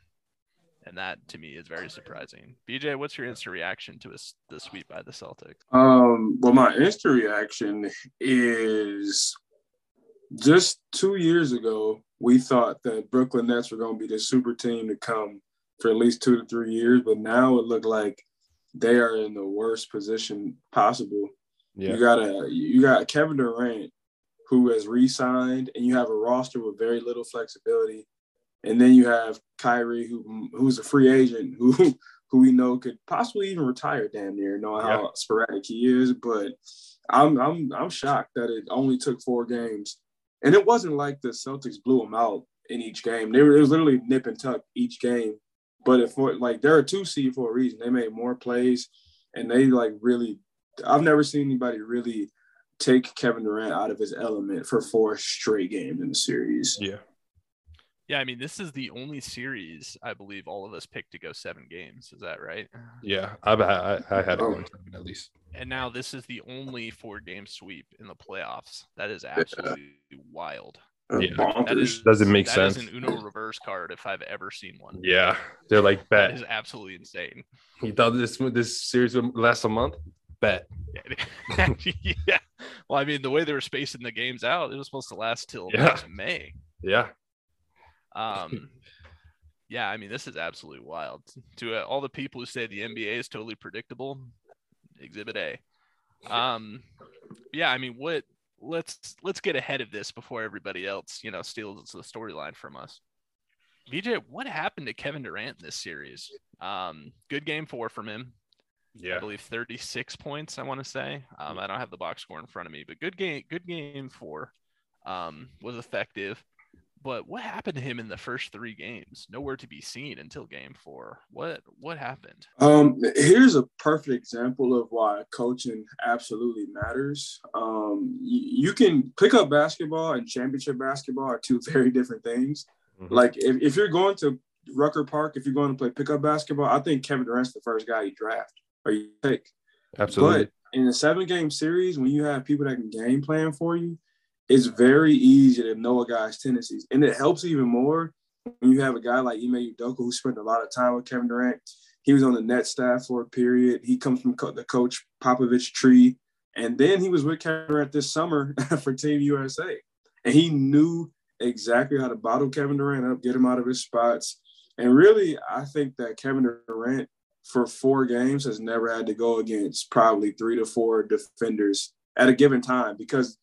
and that to me is very surprising. BJ, what's your instant reaction to a, the sweep by the Celtics? Um, well, my instant reaction is just two years ago, we thought that Brooklyn Nets were going to be the super team to come for at least two to three years, but now it looked like they are in the worst position possible. Yeah. You got a you got Kevin Durant who has re-signed, and you have a roster with very little flexibility and then you have Kyrie, who who's a free agent, who who we know could possibly even retire damn near, knowing how sporadic he is. But I'm I'm I'm shocked that it only took four games, and it wasn't like the Celtics blew them out in each game. They were it was literally nip and tuck each game. But if like they're a two seed for a reason, they made more plays, and they like really. I've never seen anybody really take Kevin Durant out of his element for four straight games in the series. Yeah. Yeah, I mean, this is the only series I believe all of us picked to go seven games. Is that right? Yeah, I I, I had it oh. seven at least. And now this is the only four game sweep in the playoffs. That is absolutely yeah. wild. Yeah, that is, doesn't make that sense. That is an Uno reverse card if I've ever seen one. Yeah, they're like bet. That is absolutely insane. You thought this this series would last a month? Bet. yeah. Well, I mean, the way they were spacing the games out, it was supposed to last till yeah. May. Yeah. Um, yeah, I mean, this is absolutely wild. To uh, all the people who say the NBA is totally predictable, Exhibit A. Um, yeah, I mean, what? Let's let's get ahead of this before everybody else, you know, steals the storyline from us. BJ, what happened to Kevin Durant in this series? Um, good game four from him. Yeah, I believe 36 points. I want to say. Um, I don't have the box score in front of me, but good game. Good game four. Um, was effective. But what happened to him in the first three games? Nowhere to be seen until game four. What what happened? Um, here's a perfect example of why coaching absolutely matters. Um, you, you can pick up basketball and championship basketball are two very different things. Mm-hmm. Like if, if you're going to Rucker Park, if you're going to play pickup basketball, I think Kevin Durant's the first guy you draft or you pick. Absolutely. But in a seven game series, when you have people that can game plan for you, it's very easy to know a guy's tendencies. And it helps even more when you have a guy like Ime Udoka who spent a lot of time with Kevin Durant. He was on the net staff for a period. He comes from the coach Popovich tree. And then he was with Kevin Durant this summer for Team USA. And he knew exactly how to bottle Kevin Durant up, get him out of his spots. And really, I think that Kevin Durant for four games has never had to go against probably three to four defenders at a given time because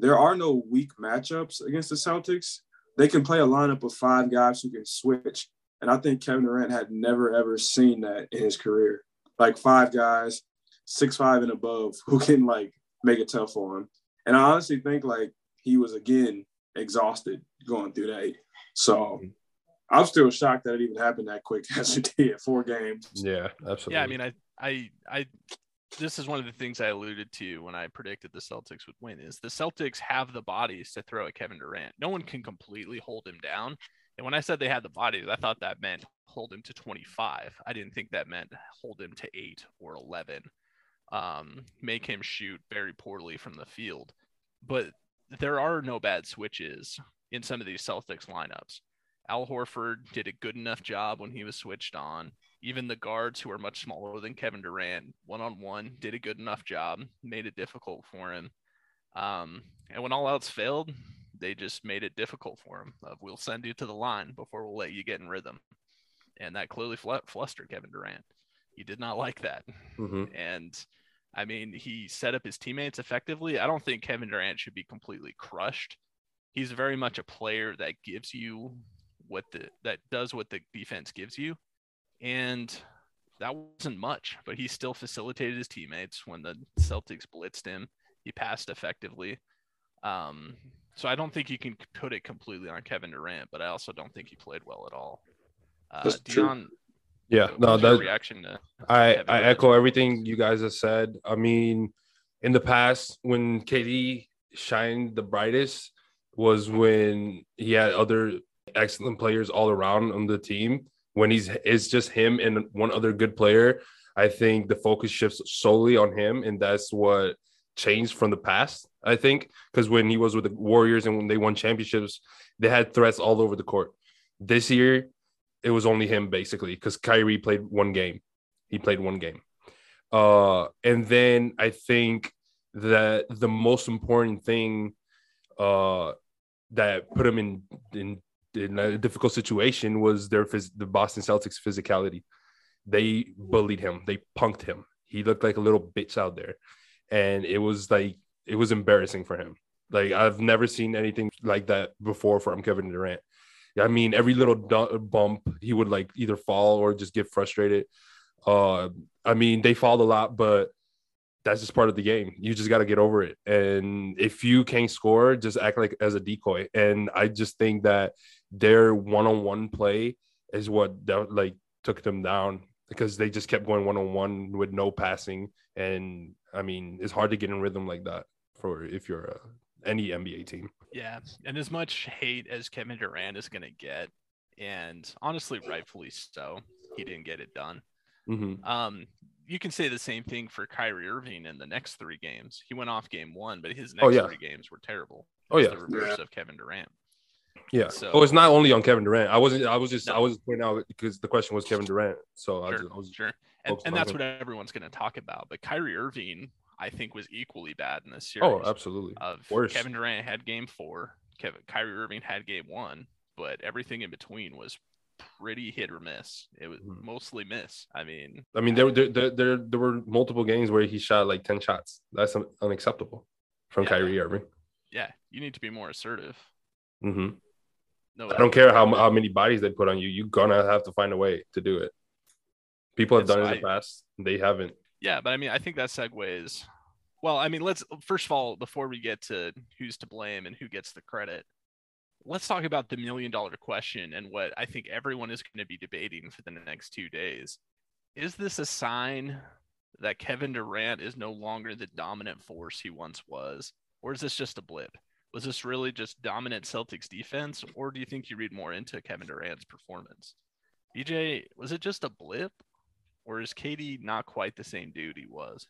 there are no weak matchups against the Celtics. They can play a lineup of five guys who can switch. And I think Kevin Durant had never ever seen that in his career. Like five guys, six five and above, who can like make it tough for him. And I honestly think like he was again exhausted going through that. So mm-hmm. I'm still shocked that it even happened that quick as it did. Four games. Yeah, absolutely. Yeah, I mean, I I I this is one of the things I alluded to when I predicted the Celtics would win is the Celtics have the bodies to throw at Kevin Durant. No one can completely hold him down. And when I said they had the bodies, I thought that meant hold him to 25. I didn't think that meant hold him to 8 or 11. Um, make him shoot very poorly from the field. But there are no bad switches in some of these Celtics lineups. Al Horford did a good enough job when he was switched on. Even the guards, who are much smaller than Kevin Durant, one on one, did a good enough job, made it difficult for him. Um, and when all else failed, they just made it difficult for him. Of we'll send you to the line before we'll let you get in rhythm, and that clearly flustered Kevin Durant. He did not like that, mm-hmm. and I mean he set up his teammates effectively. I don't think Kevin Durant should be completely crushed. He's very much a player that gives you what the that does what the defense gives you and that wasn't much, but he still facilitated his teammates when the Celtics blitzed him. He passed effectively. Um, so I don't think you can put it completely on Kevin Durant, but I also don't think he played well at all. Uh, Dion, yeah, no, that reaction to I I echo everything you guys have said. I mean, in the past, when KD shined the brightest was when he had other excellent players all around on the team. When he's it's just him and one other good player, I think the focus shifts solely on him, and that's what changed from the past. I think because when he was with the Warriors and when they won championships, they had threats all over the court. This year, it was only him basically because Kyrie played one game. He played one game. Uh, and then I think that the most important thing uh, that put him in, in in a difficult situation was their the Boston Celtics physicality. They bullied him. They punked him. He looked like a little bitch out there, and it was like it was embarrassing for him. Like I've never seen anything like that before from Kevin Durant. I mean, every little bump, he would like either fall or just get frustrated. Uh, I mean, they fall a lot, but that's just part of the game. You just got to get over it. And if you can't score, just act like as a decoy. And I just think that their one-on-one play is what that, like took them down because they just kept going one-on-one with no passing. And I mean, it's hard to get in rhythm like that for if you're a, any NBA team. Yeah, and as much hate as Kevin Durant is going to get, and honestly, rightfully so, he didn't get it done. Mm-hmm. Um, you can say the same thing for Kyrie Irving in the next three games. He went off game one, but his next Oh, yeah. three games were terrible. Oh, It's yeah. the reverse of Kevin Durant. Yeah. So- oh, it's not only on Kevin Durant. I wasn't. I was just. No. I was pointing out because the question was Kevin Durant. So I, just, I was. sure, and, and that's him. what everyone's going to talk about. But Kyrie Irving, I think, was equally bad in this series. Oh, absolutely. Of Worse. Kevin Durant had game four, Kevin Kyrie Irving had game one, but everything in between was pretty hit or miss. It was Mhm. mostly miss. I mean, I mean, there, there, there, there, there were multiple games where he shot like ten shots. That's un- unacceptable from Yeah. Kyrie Irving. yeah, you need to be more assertive. hmm No, I don't care how how many bodies they put on you. You're gonna have to find a way to do it. People have done it in the past. They haven't. Yeah, but I mean, I think that segues. Well, I mean, let's first of all, before we get to who's to blame and who gets the credit, let's talk about the million dollar question and what I think everyone is going to be debating for the next two days. Is this a sign that Kevin Durant is no longer the dominant force he once was? Or is this just a blip? Was this really just dominant Celtics defense? Or do you think you read more into Kevin Durant's performance? BJ, was it just a blip? Or is KD not quite the same dude he was?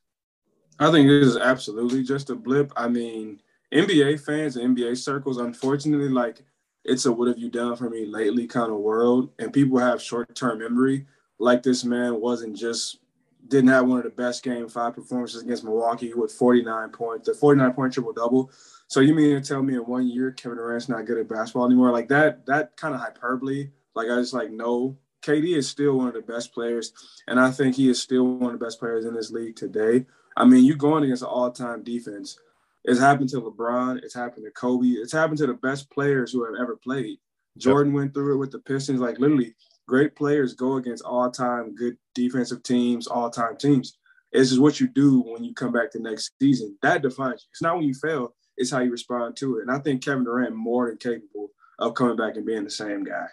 I think it is absolutely just a blip. I mean, NBA fans and NBA circles, unfortunately, like it's a what have you done for me lately kind of world. And people have short term memory. Like this man wasn't just didn't have one of the best game five performances against Milwaukee with 49 points, the 49 point triple double. So you mean to tell me in one year Kevin Durant's not good at basketball anymore? Like that, that kind of hyperbole. Like I just like no, KD is still one of the best players, and I think he is still one of the best players in this league today. I mean, you're going against an all-time defense. It's happened to LeBron. It's happened to Kobe. It's happened to the best players who have ever played. Jordan went through it with the Pistons. Like literally, great players go against all-time good defensive teams, all-time teams. This is what you do when you come back the next season. That defines you. It's not when you fail. It's how you respond to it. And I think Kevin Durant more than capable of coming back and being the same guy.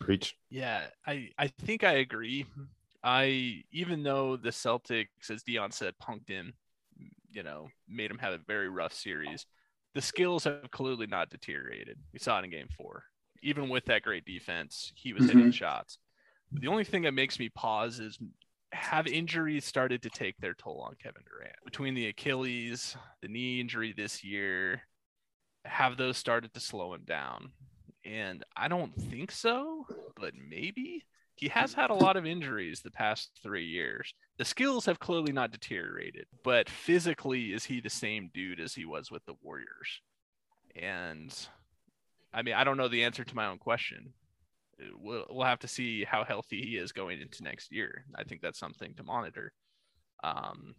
Preach. Yeah, I, I think I agree. I even though the Celtics, as Dion said, punked him, you know, made him have a very rough series. The skills have clearly not deteriorated. We saw it in game four. Even with that great defense, he was hitting mm-hmm. shots. The only thing that makes me pause is have injuries started to take their toll on Kevin Durant? Between the Achilles, the knee injury this year, have those started to slow him down? And I don't think so, but maybe he has had a lot of injuries the past three years. The skills have clearly not deteriorated, but physically, is he the same dude as he was with the Warriors? And I mean, I don't know the answer to my own question. We'll, we'll have to see how healthy he is going into next year. I think that's something to monitor. Um,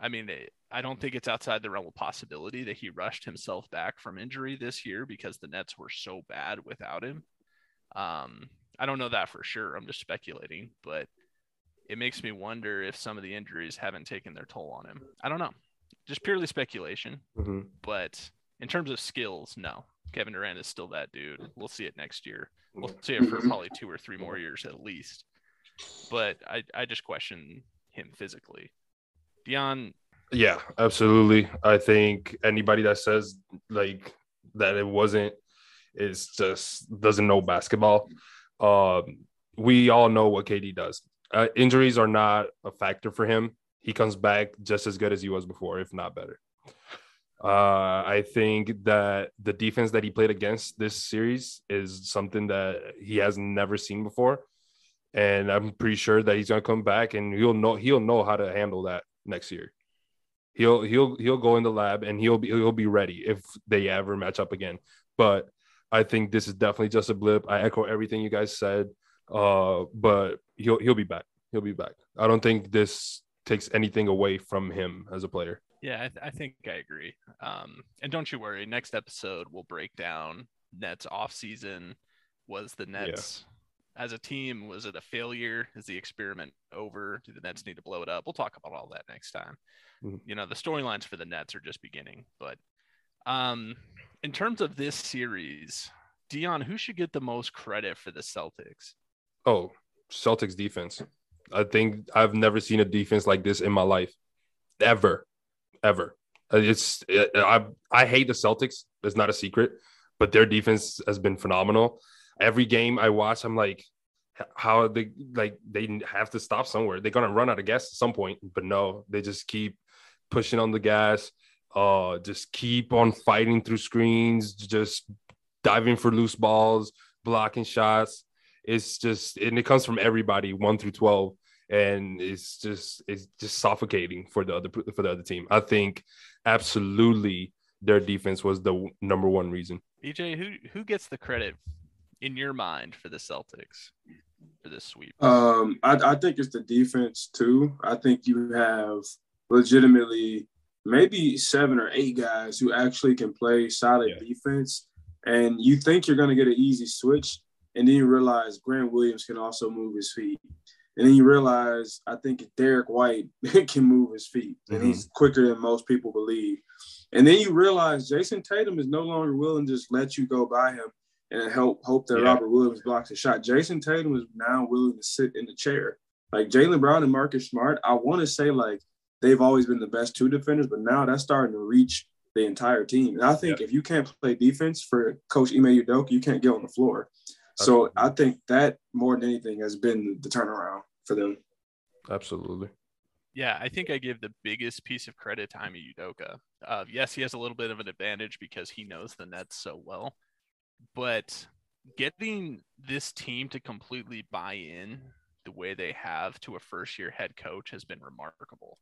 I mean, it, I don't think it's outside the realm of possibility that he rushed himself back from injury this year because the Nets were so bad without him. Um, I don't know that for sure. I'm just speculating, but it makes me wonder if some of the injuries haven't taken their toll on him. I don't know. Just purely speculation. hmm But in terms of skills, no. Kevin Durant is still that dude. We'll see it next year. We'll see it for probably two or three more years at least. But I, I just question him physically. Dion, Yeah, absolutely. I think anybody that says like that it wasn't is just doesn't know basketball. Um, we all know what KD does. Uh, injuries are not a factor for him. He comes back just as good as he was before, if not better. Uh, I think that the defense that he played against this series is something that he has never seen before, and I'm pretty sure that he's gonna come back and he'll know he'll know how to handle that next year. He'll he'll he'll go in the lab and he'll be he'll be ready if they ever match up again. But I think this is definitely just a blip. I echo everything you guys said. Uh, but he'll he'll be back. He'll be back. I don't think this takes anything away from him as a player. Yeah, I, th- I think I agree. Um, and don't you worry. Next episode we'll break down Nets off season. Was the Nets yeah. as a team was it a failure? Is the experiment over? Do the Nets need to blow it up? We'll talk about all that next time. Mm-hmm. You know, the storylines for the Nets are just beginning. But um, in terms of this series, Dion, who should get the most credit for the Celtics? Oh, Celtics defense. I think I've never seen a defense like this in my life, ever, ever. It's it, I I hate the Celtics. It's not a secret, but their defense has been phenomenal. Every game I watch, I'm like, how they like they have to stop somewhere. They're gonna run out of gas at some point, but no, they just keep pushing on the gas. Uh, just keep on fighting through screens, just diving for loose balls, blocking shots. It's just and it comes from everybody, one through twelve, and it's just it's just suffocating for the other for the other team. I think absolutely their defense was the number one reason. EJ, who who gets the credit in your mind for the Celtics for this sweep? Um, I, I think it's the defense too. I think you have legitimately maybe seven or eight guys who actually can play solid yeah. defense. And you think you're going to get an easy switch, and then you realize Grant Williams can also move his feet. And then you realize, I think Derrick White can move his feet, and mm-hmm. he's quicker than most people believe. And then you realize Jayson Tatum is no longer willing to just let you go by him and help hope that yeah. Robert Williams blocks a shot. Jayson Tatum is now willing to sit in the chair. Like Jaylen Brown and Marcus Smart, I want to say like they've always been the best two defenders, but now that's starting to reach the entire team. And I think if you can't play defense for Coach Ime Udoka, you can't get on the floor. So I think that more than anything has been the turnaround for them. Absolutely. Yeah, I think I give the biggest piece of credit to Ime Udoka. Uh, yes, he has a little bit of an advantage because he knows the Nets so well, but getting this team to completely buy in the way they have to a first year head coach has been remarkable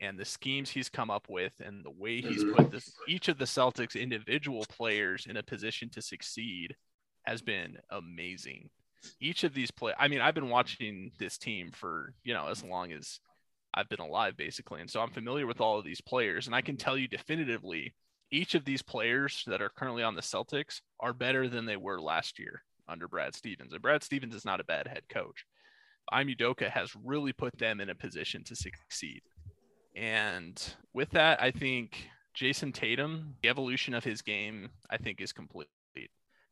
and the schemes he's come up with and the way he's mm-hmm. put this, each of the Celtics individual players in a position to succeed has been amazing. Each of these play I mean, I've been watching this team for, you know, as long as I've been alive basically. And so I'm familiar with all of these players and I can tell you definitively each of these players that are currently on the Celtics are better than they were last year under Brad Stevens. And Brad Stevens is not a bad head coach. Ime Udoka has really put them in a position to succeed. And with that, I think Jayson Tatum, the evolution of his game, I think is complete.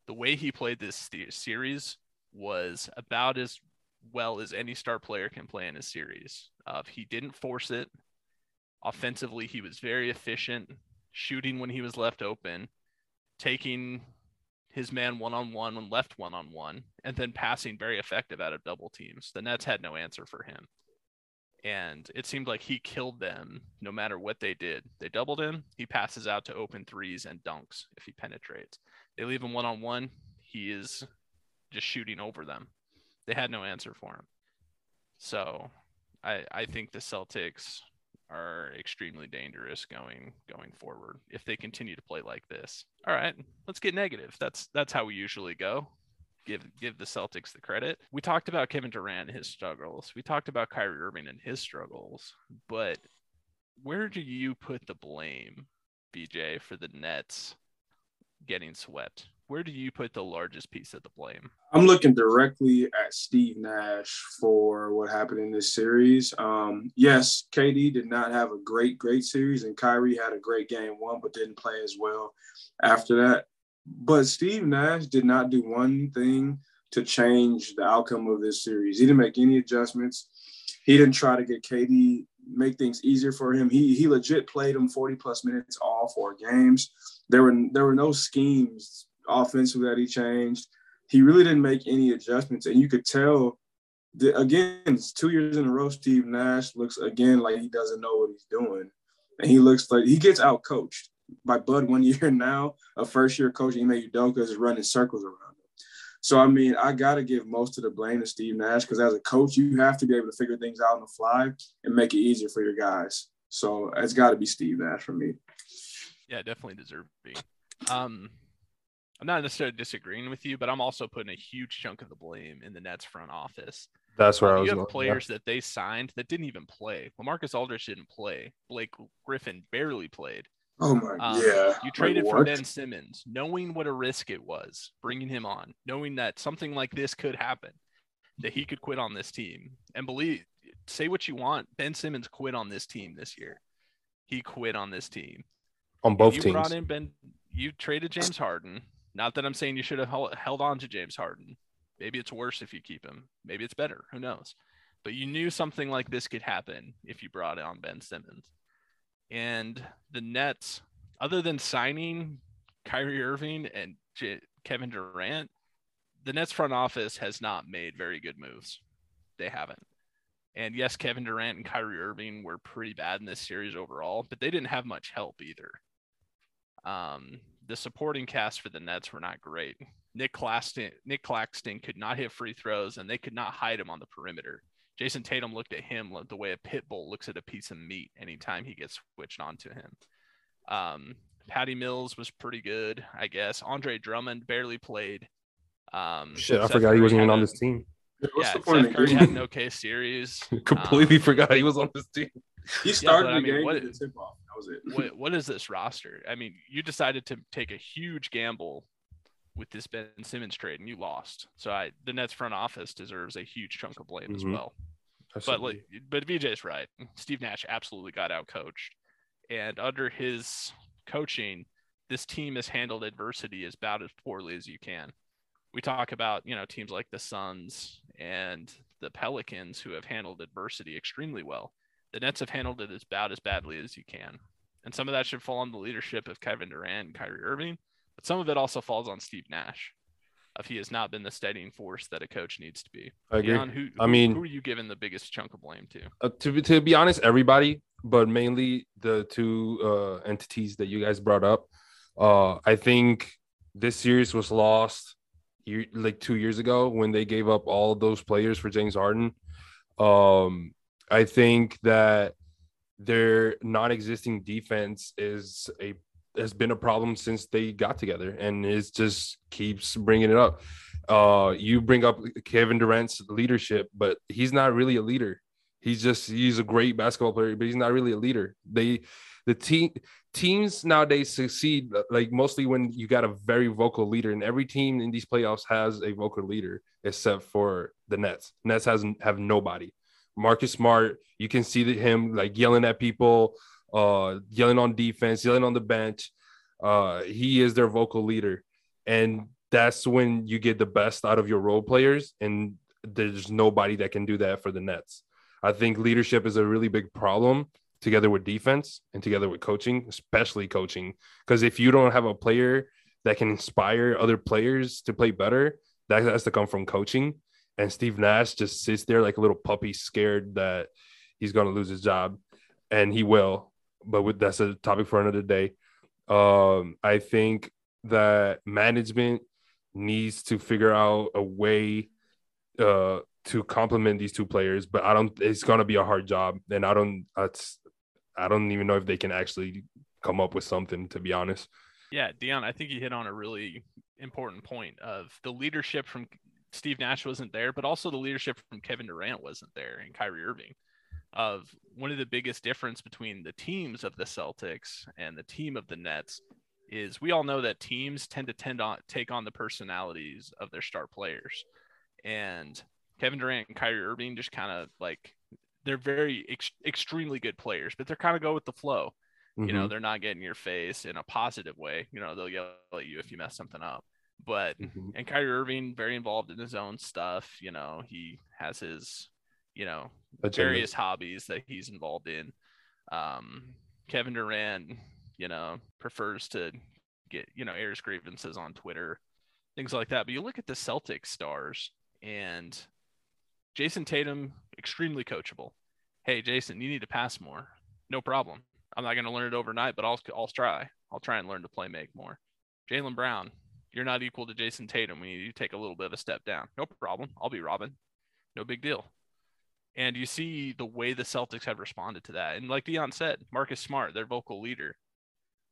The way he played this series was about as well as any star player can play in a series. Uh, he didn't force it. Offensively, he was very efficient, shooting when he was left open, taking his man one on one when left one on one, and then passing very effective out of double teams. The Nets had no answer for him and it seemed like he killed them no matter what they did. They doubled him, he passes out to open threes and dunks if he penetrates. They leave him one on one, he is just shooting over them. They had no answer for him. So I I think the Celtics are extremely dangerous going going forward if they continue to play like this. All right, let's get negative. That's that's how we usually go give give the Celtics the credit. We talked about Kevin Durant and his struggles. We talked about Kyrie Irving and his struggles. But where do you put the blame, BJ, for the Nets getting swept? Where do you put the largest piece of the blame? I'm looking directly at Steve Nash for what happened in this series. Um, yes, KD did not have a great, great series, and Kyrie had a great game one, but didn't play as well after that. But Steve Nash did not do one thing to change the outcome of this series. He didn't make any adjustments. He didn't try to get KD make things easier for him. He he legit played him 40 plus minutes all four games. There were there were no schemes offensively that he changed. He really didn't make any adjustments, and you could tell. That, again, it's two years in a row. Steve Nash looks again like he doesn't know what he's doing, and he looks like he gets out coached by Bud one year now. A first year coach, Ime Udoka is running circles around. So I mean, I got to give most of the blame to Steve Nash because as a coach, you have to be able to figure things out on the fly and make it easier for your guys. So it's got to be Steve Nash for me. Yeah, definitely deserving. Um, I'm not necessarily disagreeing with you, but I'm also putting a huge chunk of the blame in the Nets front office. That's where um, I was. You have going, players yeah. that they signed that didn't even play. LaMarcus Aldridge didn't play. Blake Griffin barely played. Oh my um, yeah. You traded like, for Ben Simmons, knowing what a risk it was, bringing him on, knowing that something like this could happen, that he could quit on this team. And believe say what you want, Ben Simmons quit on this team this year. He quit on this team. On both you teams. Brought in Ben you traded James Harden. Not that I'm saying you should have held on to James Harden. Maybe it's worse if you keep him. Maybe it's better. Who knows? But you knew something like this could happen if you brought on Ben Simmons. And the Nets, other than signing Kyrie Irving and J- Kevin Durant, the Nets front office has not made very good moves. They haven't. And yes, Kevin Durant and Kyrie Irving were pretty bad in this series overall, but they didn't have much help either. Um, the supporting cast for the Nets were not great. Nic Claxton, Nic Claxton could not hit free throws, and they could not hide him on the perimeter. Jayson Tatum looked at him the way a pit bull looks at a piece of meat anytime he gets switched onto him. Um, Patty Mills was pretty good, I guess. Andre Drummond barely played. Um, Shit, I forgot Curry he wasn't even on this team. What's yeah, Seth Curry had an okay series. Completely um, forgot he was on this team. He started yeah, the I mean, game what, tip off. That was it. what, what is this roster? I mean, you decided to take a huge gamble with this Ben Simmons trade, and you lost. So I, the Nets front office deserves a huge chunk of blame mm-hmm. as well. Absolutely. But but BJ's right. Steve Nash absolutely got out coached, and under his coaching, this team has handled adversity as about as poorly as you can. We talk about you know teams like the Suns and the Pelicans who have handled adversity extremely well. The Nets have handled it as about as badly as you can, and some of that should fall on the leadership of Kevin Durant and Kyrie Irving but some of it also falls on Steve Nash. If he has not been the steadying force that a coach needs to be. I agree. who, who, I mean, who are you giving the biggest chunk of blame to? Uh, to to be honest, everybody, but mainly the two uh, entities that you guys brought up. Uh, I think this series was lost year, like two years ago when they gave up all those players for James Harden. Um, I think that their non-existing defense is a has been a problem since they got together, and it just keeps bringing it up. Uh, you bring up Kevin Durant's leadership, but he's not really a leader. He's just he's a great basketball player, but he's not really a leader. They the team teams nowadays succeed like mostly when you got a very vocal leader, and every team in these playoffs has a vocal leader except for the Nets. Nets hasn't have nobody. Marcus Smart, you can see that him like yelling at people, uh, yelling on defense, yelling on the bench. Uh, he is their vocal leader, and that's when you get the best out of your role players. And there's nobody that can do that for the Nets. I think leadership is a really big problem together with defense and together with coaching, especially coaching. Because if you don't have a player that can inspire other players to play better, that has to come from coaching. And Steve Nash just sits there like a little puppy, scared that he's going to lose his job, and he will but with, that's a topic for another day. Um, I think that management needs to figure out a way uh, to complement these two players, but I don't. It's gonna be a hard job, and I don't. I don't even know if they can actually come up with something. To be honest. Yeah, Dion, I think you hit on a really important point of the leadership from Steve Nash wasn't there, but also the leadership from Kevin Durant wasn't there and Kyrie Irving of one of the biggest difference between the teams of the Celtics and the team of the Nets is we all know that teams tend to tend on take on the personalities of their star players. And Kevin Durant and Kyrie Irving just kind of like they're very ex- extremely good players, but they're kind of go with the flow. Mm-hmm. You know, mm-hmm. they're not getting your face in a positive way. You know, they'll yell at you if you mess something up. But mm-hmm. and Kyrie Irving very involved in his own stuff. You know, he has his you know, various hobbies that he's involved in. Um, Kevin Durant, you know, prefers to get, you know, airs grievances on Twitter, things like that. But you look at the Celtics stars and Jayson Tatum, extremely coachable. Hey, Jayson, you need to pass more. No problem. I'm not going to learn it overnight, but I'll, I'll try. I'll try and learn to play make more. Jaylen Brown, you're not equal to Jayson Tatum. We need you to take a little bit of a step down. No problem. I'll be Robin. No big deal. And you see the way the Celtics have responded to that. And like Dion said, Marcus Smart, their vocal leader,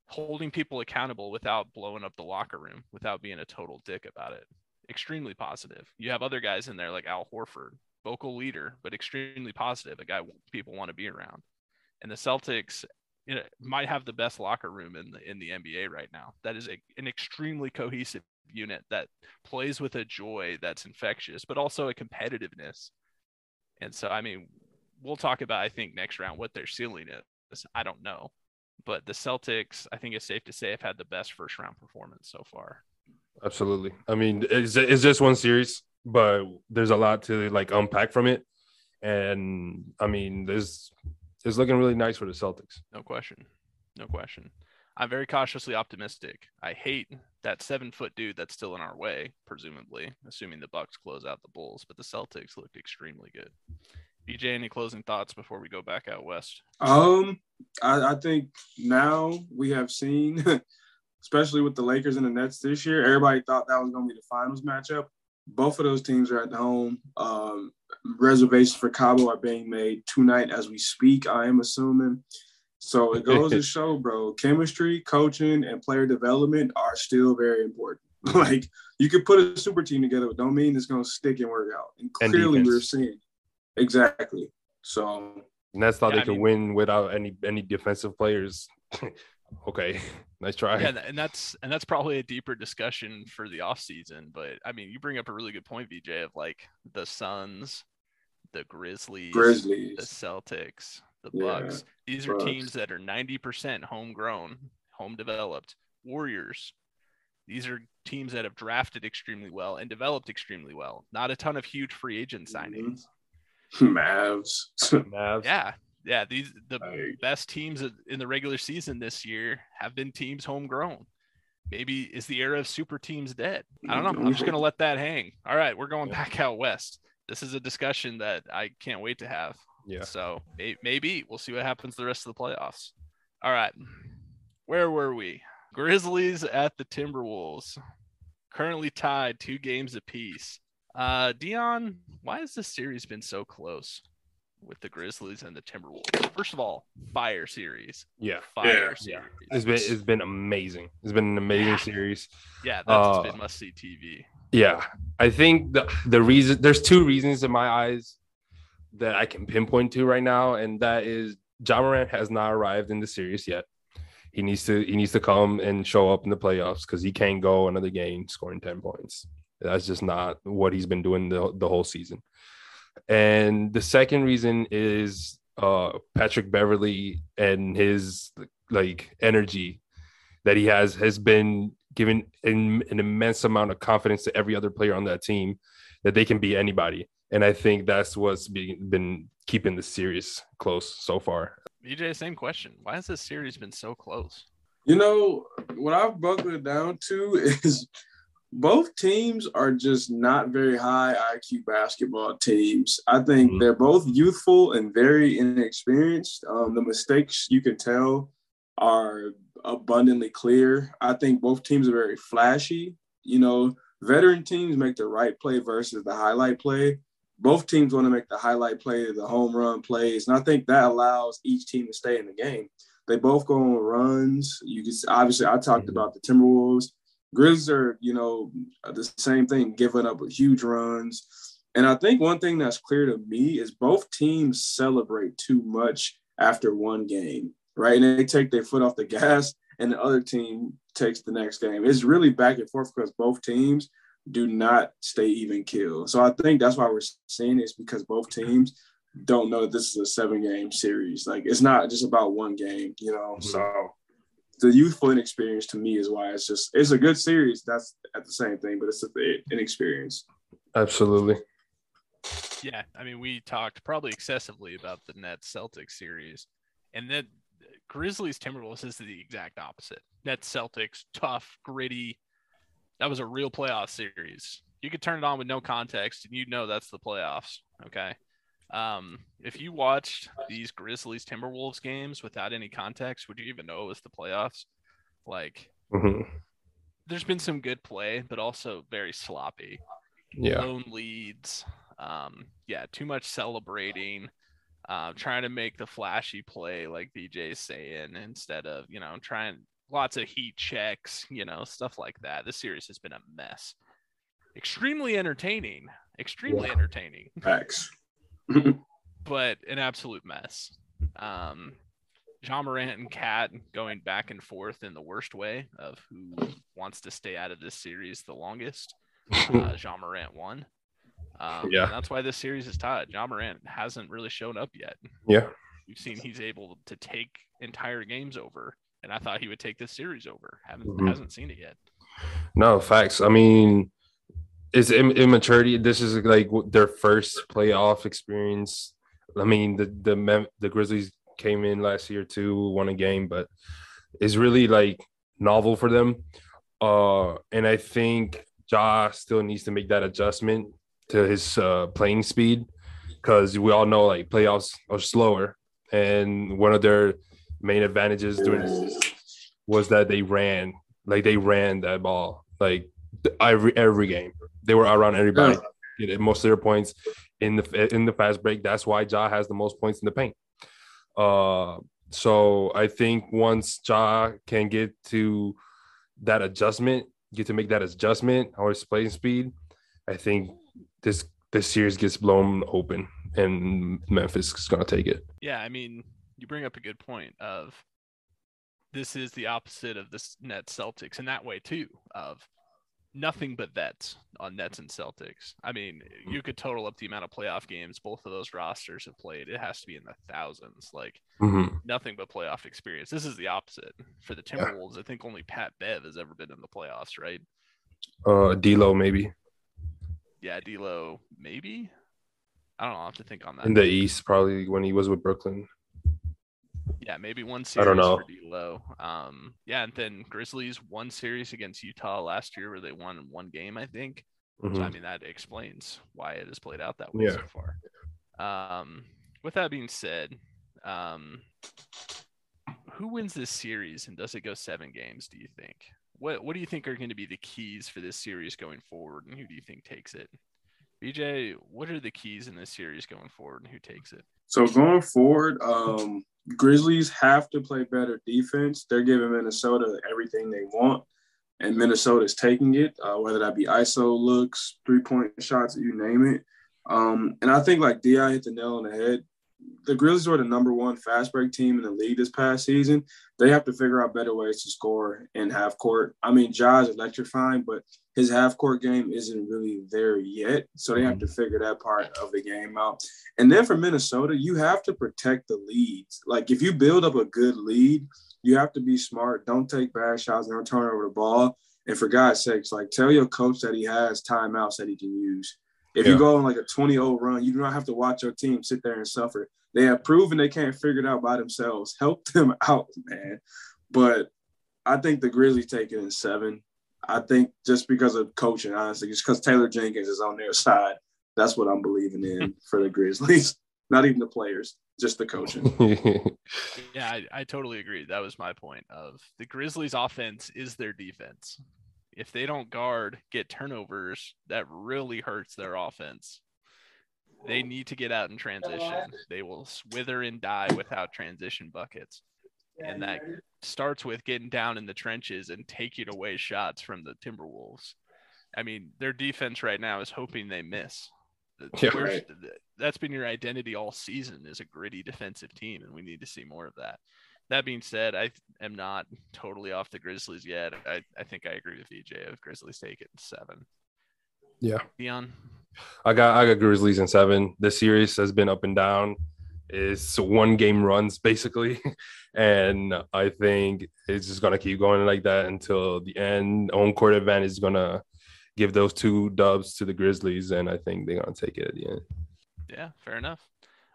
holding people accountable without blowing up the locker room, without being a total dick about it. Extremely positive. You have other guys in there like Al Horford, vocal leader, but extremely positive, a guy people want to be around. And the Celtics you know, might have the best locker room in the in the NBA right now. That is a, an extremely cohesive unit that plays with a joy that's infectious, but also a competitiveness. And so, I mean, we'll talk about I think next round what their ceiling is. I don't know, but the Celtics, I think it's safe to say, have had the best first round performance so far. Absolutely. I mean, it's, it's just one series, but there's a lot to like unpack from it. And I mean, there's it's looking really nice for the Celtics. No question. No question. I'm very cautiously optimistic. I hate that seven foot dude that's still in our way, presumably, assuming the Bucks close out the Bulls. But the Celtics looked extremely good. BJ, any closing thoughts before we go back out west? Um, I, I think now we have seen, especially with the Lakers and the Nets this year, everybody thought that was going to be the finals matchup. Both of those teams are at home. Um, reservations for Cabo are being made tonight as we speak. I am assuming. So it goes to show, bro, chemistry, coaching, and player development are still very important. like you could put a super team together, but don't mean it's gonna stick and work out. And clearly and we're seeing exactly. So and that's how yeah, they I can mean, win without any any defensive players. okay, nice try. Yeah, and that's and that's probably a deeper discussion for the off season. But I mean, you bring up a really good point, BJ, of like the Suns, the Grizzlies, Grizzlies, the Celtics, the Bucks. Yeah, These are teams that are 90% homegrown, home developed. Warriors. These are teams that have drafted extremely well and developed extremely well. Not a ton of huge free agent mm-hmm. signings. Mavs. Mavs. Yeah. Yeah, these the best teams in the regular season this year have been teams homegrown. Maybe is the era of super teams dead? I don't know. I'm just gonna let that hang. All right, we're going back out west. This is a discussion that I can't wait to have. Yeah. So maybe we'll see what happens the rest of the playoffs. All right. Where were we? Grizzlies at the Timberwolves. Currently tied two games apiece. Uh, Dion, why has this series been so close with the Grizzlies and the Timberwolves? First of all, fire series. Yeah, fire yeah, series. Yeah. It's been it's been amazing. It's been an amazing yeah. series. Yeah, that's uh, been must see TV. Yeah, I think the the reason there's two reasons in my eyes that I can pinpoint to right now, and that is Ja Morant has not arrived in the series yet. He needs to he needs to come and show up in the playoffs because he can't go another game scoring 10 points. That's just not what he's been doing the, the whole season. And the second reason is uh Patrick Beverley and his like energy that he has has been given an, an immense amount of confidence to every other player on that team that they can be anybody and I think that's what's been, been keeping the series close so far. BJ, same question. Why has this series been so close? You know, what I've buckled it down to is both teams are just not very high IQ basketball teams. I think mm-hmm. they're both youthful and very inexperienced. Um, the mistakes you can tell are abundantly clear. I think both teams are very flashy. You know, veteran teams make the right play versus the highlight play both teams want to make the highlight play, the home run plays, and I think that allows each team to stay in the game. They both go on runs. You can obviously I talked mm-hmm. about the Timberwolves. Grizz are you know the same thing, giving up huge runs. And I think one thing that's clear to me is both teams celebrate too much after one game, right? And they take their foot off the gas, and the other team takes the next game. It's really back and forth because both teams do not stay even kill. So I think that's why we're seeing this because both teams don't know that this is a seven game series. Like it's not just about one game, you know. Mm-hmm. So the youthful inexperience to me is why it's just it's a good series. That's at the same thing, but it's an inexperience. Absolutely. Yeah, I mean, we talked probably excessively about the Nets Celtics series, and then Grizzlies Timberwolves is the exact opposite. Nets Celtics, tough, gritty. That was a real playoff series. You could turn it on with no context, and you'd know that's the playoffs. Okay. Um, if you watched these Grizzlies Timberwolves games without any context, would you even know it was the playoffs? Like, Mhm. there's been some good play, but also very sloppy. Yeah. Lone leads. Um, yeah, too much celebrating. Uh, trying to make the flashy play like BJ's saying instead of you know trying lots of heat checks, you know stuff like that. This series has been a mess. Extremely entertaining. Extremely entertaining Facts. but an absolute mess. Um, Ja Morant and KAT going back and forth in the worst way of who wants to stay out of this series the longest. Uh, Ja Morant won. Um, Yeah. that's why this series is tied. Ja Morant hasn't really shown up yet. yeah. We've seen he's able to take entire games over, and I thought he would take this series over. Haven't Mhm. hasn't seen it yet. No facts. I mean, it's Im- immaturity. This is like their first playoff experience. I mean, the the Mem- the Grizzlies came in last year too, won a game, but it's really like novel for them. Uh, and I think Ja still needs to make that adjustment to his uh, playing speed because we all know like playoffs are slower, and one of their main advantages during this was that they ran like they ran that ball like every every game. They were around everybody. Get most of their points in the in the fast break. That's why Ja has the most points in the paint. Uh, so I think once Ja can get to that adjustment, get to make that adjustment or his playing speed, I think this this series gets blown open and Memphis is gonna take it. Yeah, I mean, you bring up a good point of this is the opposite of this Nets Celtics in that way too of nothing but vets on Nets and Celtics. I mean, you could total up the amount of playoff games both of those rosters have played. It has to be in the thousands. Like Mhm. nothing but playoff experience. This is the opposite for the Yeah. Timberwolves. I think only Pat Bev has ever been in the playoffs, right? Uh, D'Lo maybe Yeah, D'Lo maybe. I don't know. I have to think on that. in the East probably when he was with Brooklyn. Yeah, maybe one series I don't know. for D'Lo. Um, yeah, and then Grizzlies one series against Utah last year where they won one game, I think. So I Mhm. mean that explains why it has played out that way so far. Um, with that being said, um, who wins this series and does it go seven games? Do you think? What What do you think are going to be the keys for this series going forward, and who do you think takes it? BJ, what are the keys in this series going forward, and who takes it? So going forward, um, Grizzlies have to play better defense. They're giving Minnesota everything they want, and Minnesota's taking it, uh, whether that be ISO looks, three point shots, you name it. Um, and I think like Di hit the nail on the head. The Grizzlies were the number one fast break team in the league this past season. They have to figure out better ways to score in half court. I mean, Ja's electrifying, but his half court game isn't really there yet. So they have to figure that part of the game out. And then for Minnesota, you have to protect the leads. Like if you build up a good lead, you have to be smart. Don't take bad shots. Don't turn over the ball. And for God's sakes, like tell your coach that he has timeouts that he can use. If Yeah. you go on like a 20-0 run, you do not have to watch your team sit there and suffer. They have proven they can't figure it out by themselves. Help them out, man. But I think the Grizzlies take it in seven. I think just because of coaching, honestly, just because Taylor Jenkins is on their side. That's what I'm believing in for the Grizzlies. Not even the players, just the coaching. Yeah, I, I totally agree. That was my point of the Grizzlies offense is their defense. If they don't guard, get turnovers, that really hurts their offense. They need to get out in transition. They will wither and die without transition buckets. And that starts with getting down in the trenches and taking away shots from the Timberwolves. I mean, their defense right now is hoping they miss. Yeah. Right. That's been your identity all season is a gritty defensive team, and we need to see more of that. That being said, I am not totally off the Grizzlies yet. I, I think I agree with VJ of Grizzlies take it in seven. yeah. Dion, I got I got Grizzlies in seven. This series has been up and down. It's one game runs basically, and I think it's just gonna keep going like that until the end. Home court advantage is gonna give those two dubs to the Grizzlies, and I think they're gonna take it at the end. Yeah, fair enough.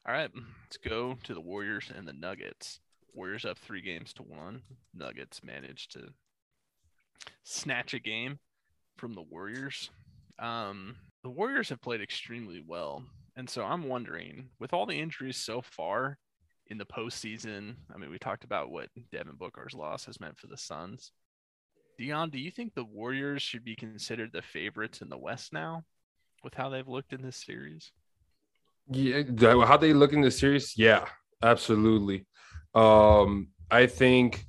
All right, let's go to the Warriors and the Nuggets. Warriors up three games to one. Nuggets managed to snatch a game from the Warriors. Um, the Warriors have played extremely well. And so I'm wondering, with all the injuries so far in the postseason, I mean, we talked about what Devin Booker's loss has meant for the Suns. Dion, do you think the Warriors should be considered the favorites in the West now with how they've looked in this series? Yeah, how they look in the series? Yeah, absolutely. Um, I think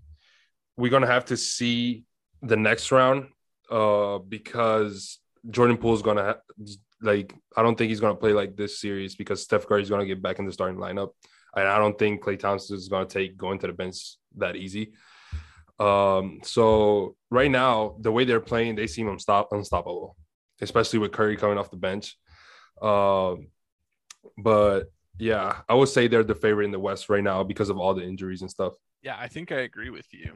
we're gonna have to see the next round uh, because Jordan Poole is gonna ha- like. I don't think he's gonna play like this series because Steph Curry is gonna get back in the starting lineup, and I don't think Klay Thompson is gonna take going to the bench that easy. Um, so right now, the way they're playing, they seem unstop- unstoppable, especially with Curry coming off the bench. Um, but yeah, I would say they're the favorite in the West right now because of all the injuries and stuff. Yeah, I think I agree with you.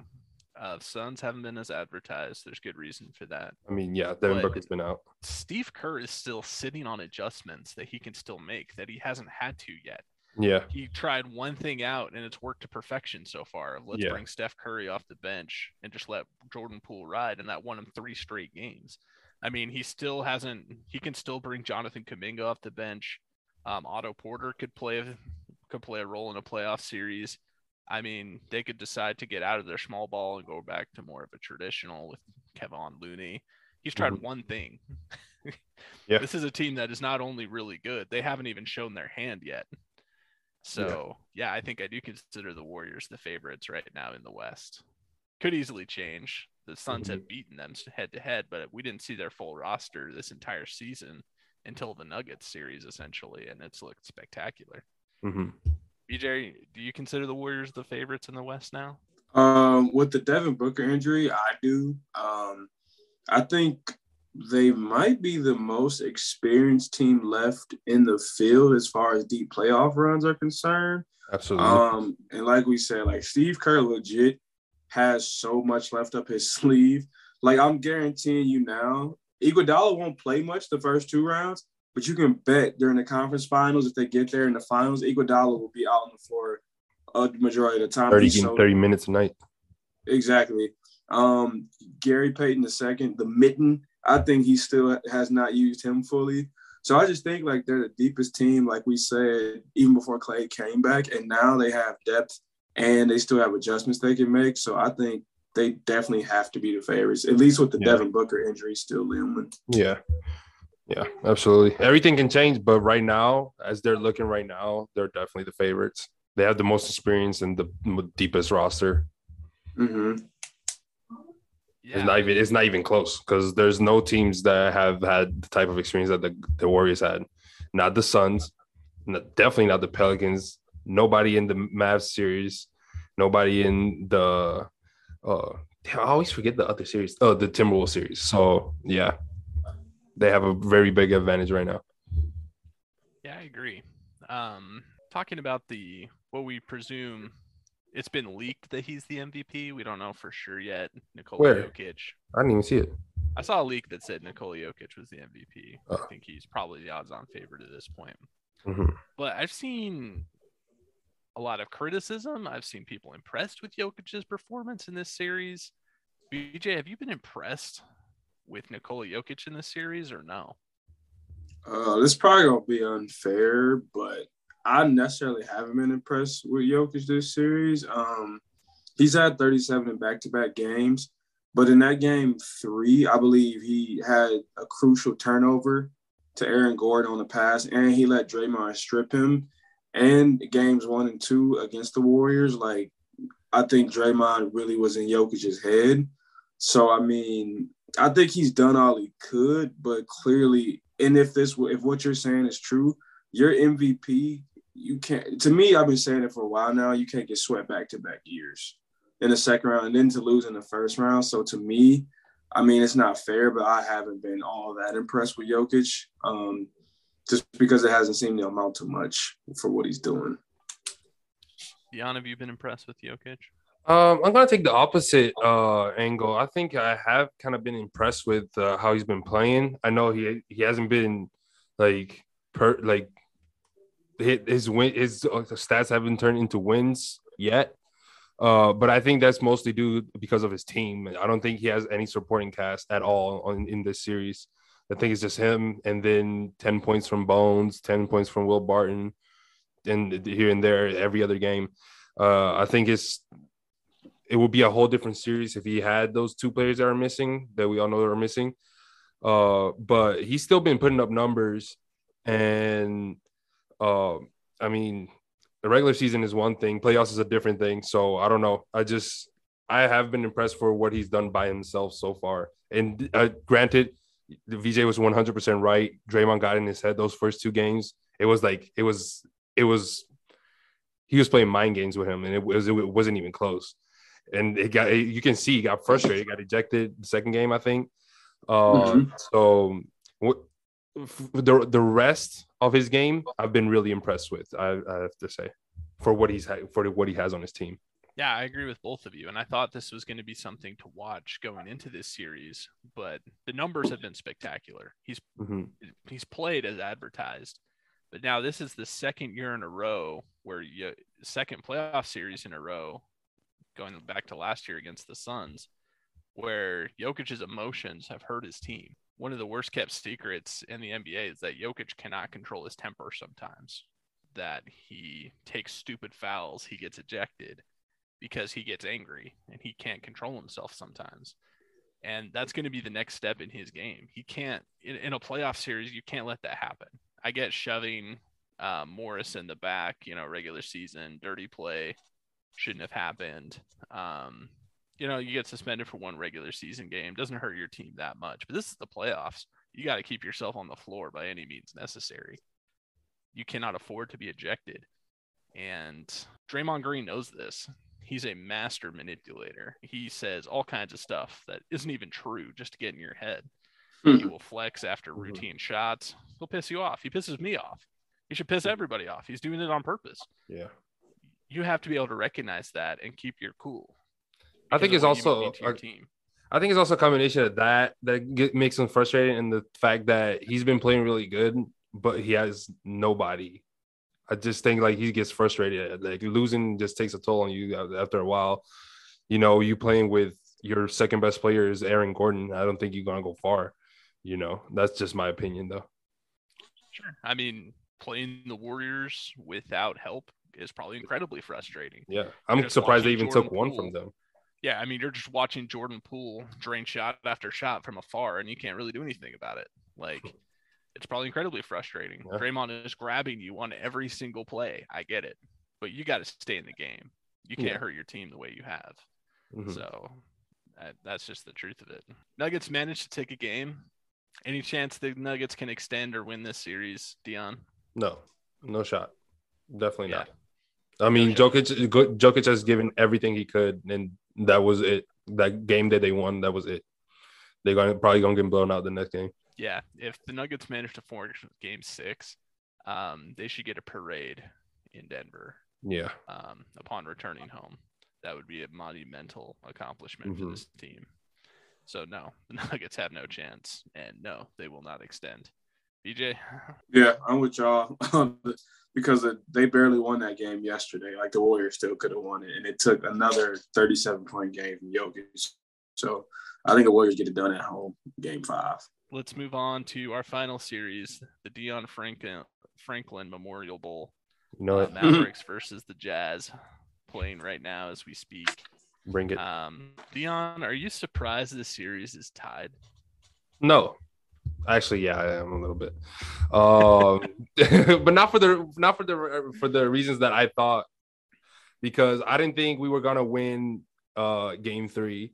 Uh, Suns haven't been as advertised. There's good reason for that. I mean, yeah, Devin Booker's been out. Steve Kerr is still sitting on adjustments that he can still make that he hasn't had to yet. Yeah, He tried one thing out and it's worked to perfection so far. Let's Yeah. bring Steph Curry off the bench and just let Jordan Poole ride, and that won him three straight games. I mean, he still hasn't. He can still bring Jonathan Kuminga off the bench. Um, Otto Porter could play a- could play a role in a playoff series. I mean, they could decide to get out of their small ball and go back to more of a traditional with Kevon Looney. He's tried Mhm. one thing. Yeah. This is a team that is not only really good, they haven't even shown their hand yet. So, yeah, I think I do consider the Warriors the favorites right now in the West. Could easily change. The Suns have beaten them head to head, but we didn't see their full roster this entire season until the Nuggets series, essentially, and it's looked spectacular. hmm BJ, do you consider the Warriors the favorites in the West now? Um, with the Devin Booker injury, I do. Um, I think they might be the most experienced team left in the field as far as deep playoff runs are concerned. absolutely. Um, and like we said, like Steve Kerr legit has so much left up his sleeve. Like I'm guaranteeing you now, Iguodala won't play much the first two rounds, but you can bet during the conference finals if they get there in the finals, Iguodala will be out on the floor a majority of the time. 30, so- 30 minutes a night. Exactly. Um, Gary Payton the second, the mitten. I think he still has not used him fully. So I just think like they're the deepest team, like we said, even before Klay came back, and now they have depth and they still have adjustments they can make. So I think they definitely have to be the favorites, at least with the Yeah. Devin Booker injury still looming. Yeah. Yeah, absolutely. Everything can change, but right now, as they're looking right now, they're definitely the favorites. They have the most experience and the deepest roster. hmm Yeah, It's not even it's not even close because there's no teams that have had the type of experience that the, the Warriors had. Not the Suns, not, definitely not the Pelicans. Nobody in the Mavs series. Nobody in the. Uh, damn, I always forget the other series. Oh, the Timberwolves series. So yeah, they have a very big advantage right now. Yeah, I agree. Um, talking about the what we presume it's been leaked that he's the MVP. We don't know for sure yet. Nikola Where? Jokic. I didn't even see it. I saw a leak that said Nikola Jokic was the MVP. Oh. I think he's probably the odds-on favorite at this point. Mhm. But I've seen a lot of criticism. I've seen people impressed with Jokic's performance in this series. BJ, have you been impressed with Nikola Jokic in this series or no? Uh, this probably gonna be unfair, but I necessarily haven't been impressed with Jokic this series. Um, he's had 37 in back-to-back games, but in that game three, I believe he had a crucial turnover to Aaron Gordon on the pass, and he let Draymond strip him. And games one and two against the Warriors, like I think Draymond really was in Jokic's head. So I mean, I think he's done all he could, but clearly, and if this if what you're saying is true, your MVP, you can't. To me, I've been saying it for a while now. You can't get swept back to back years in the second round, and then to lose in the first round. So to me, I mean, it's not fair, but I haven't been all that impressed with Jokic, um, just because it hasn't seemed to amount to much for what he's doing. Dion, have you been impressed with Jokic? Um, I'm gonna take the opposite uh, angle. I think I have kind of been impressed with uh, how he's been playing. I know he he hasn't been like per like his win his uh, stats haven't turned into wins yet. Uh, but I think that's mostly due because of his team. I don't think he has any supporting cast at all on, in this series. I think it's just him, and then ten points from Bones, ten points from Will Barton, and here and there every other game. Uh, I think it's it would be a whole different series if he had those two players that are missing that we all know are missing. Uh, but he's still been putting up numbers, and uh, I mean, the regular season is one thing, playoffs is a different thing. So I don't know. I just I have been impressed for what he's done by himself so far. And uh, granted, BJ was 100% right. Draymond got in his head those first two games. It was like it was it was he was playing mind games with him, and it was it wasn't even close. And it got you can see he got frustrated, got ejected the second game, I think. Uh, mm-hmm. So what the the rest of his game, I've been really impressed with. I, I have to say, for what he's for what he has on his team. Yeah, I agree with both of you, and I thought this was going to be something to watch going into this series. But the numbers have been spectacular. He's mm-hmm. he's played as advertised, but now this is the second year in a row where you second playoff series in a row, going back to last year against the Suns, where Jokic's emotions have hurt his team one of the worst kept secrets in the NBA is that Jokic cannot control his temper sometimes. That he takes stupid fouls, he gets ejected because he gets angry and he can't control himself sometimes. And that's going to be the next step in his game. He can't, in, in a playoff series, you can't let that happen. I get shoving uh, Morris in the back, you know, regular season, dirty play shouldn't have happened. Um, you know, you get suspended for one regular season game. Doesn't hurt your team that much. But this is the playoffs. You got to keep yourself on the floor by any means necessary. You cannot afford to be ejected. And Draymond Green knows this. He's a master manipulator. He says all kinds of stuff that isn't even true just to get in your head. Mm-hmm. He will flex after mm-hmm. routine shots. He'll piss you off. He pisses me off. He should piss everybody off. He's doing it on purpose. Yeah. You have to be able to recognize that and keep your cool. I think it's also our team. I think it's also a combination of that that get, makes him frustrated and the fact that he's been playing really good, but he has nobody. I just think like he gets frustrated. Like losing just takes a toll on you uh, after a while. You know, you playing with your second best player is Aaron Gordon. I don't think you're gonna go far. You know, that's just my opinion though. Sure. I mean, playing the Warriors without help is probably incredibly frustrating. Yeah, I'm surprised they even Jordan took one from them yeah, I mean, you're just watching Jordan Poole drain shot after shot from afar, and you can't really do anything about it. Like, it's probably incredibly frustrating. Yeah. Draymond is grabbing you on every single play. I get it, but you got to stay in the game. You can't yeah. hurt your team the way you have. Mm-hmm. So that, that's just the truth of it. Nuggets managed to take a game. Any chance the Nuggets can extend or win this series, Dion? No, no shot. Definitely yeah. not. I mean, Jokic, Jokic has given everything he could, and that was it. That game that they won, that was it. They're going probably going to get blown out the next game. Yeah, if the Nuggets manage to forge Game Six, um, they should get a parade in Denver. Yeah. Um, upon returning home, that would be a monumental accomplishment mm-hmm. for this team. So no, the Nuggets have no chance, and no, they will not extend. BJ. Yeah, I'm with y'all because they barely won that game yesterday. Like the Warriors still could have won it, and it took another 37 point game from Jokic. So I think the Warriors get it done at home, Game Five. Let's move on to our final series, the Dion Franklin Franklin Memorial Bowl. You know uh, Mavericks versus the Jazz, playing right now as we speak. Bring it. Um, Dion, are you surprised the series is tied? No, Actually, yeah, I am a little bit, um, but not for the not for the for the reasons that I thought, because I didn't think we were gonna win uh, game three,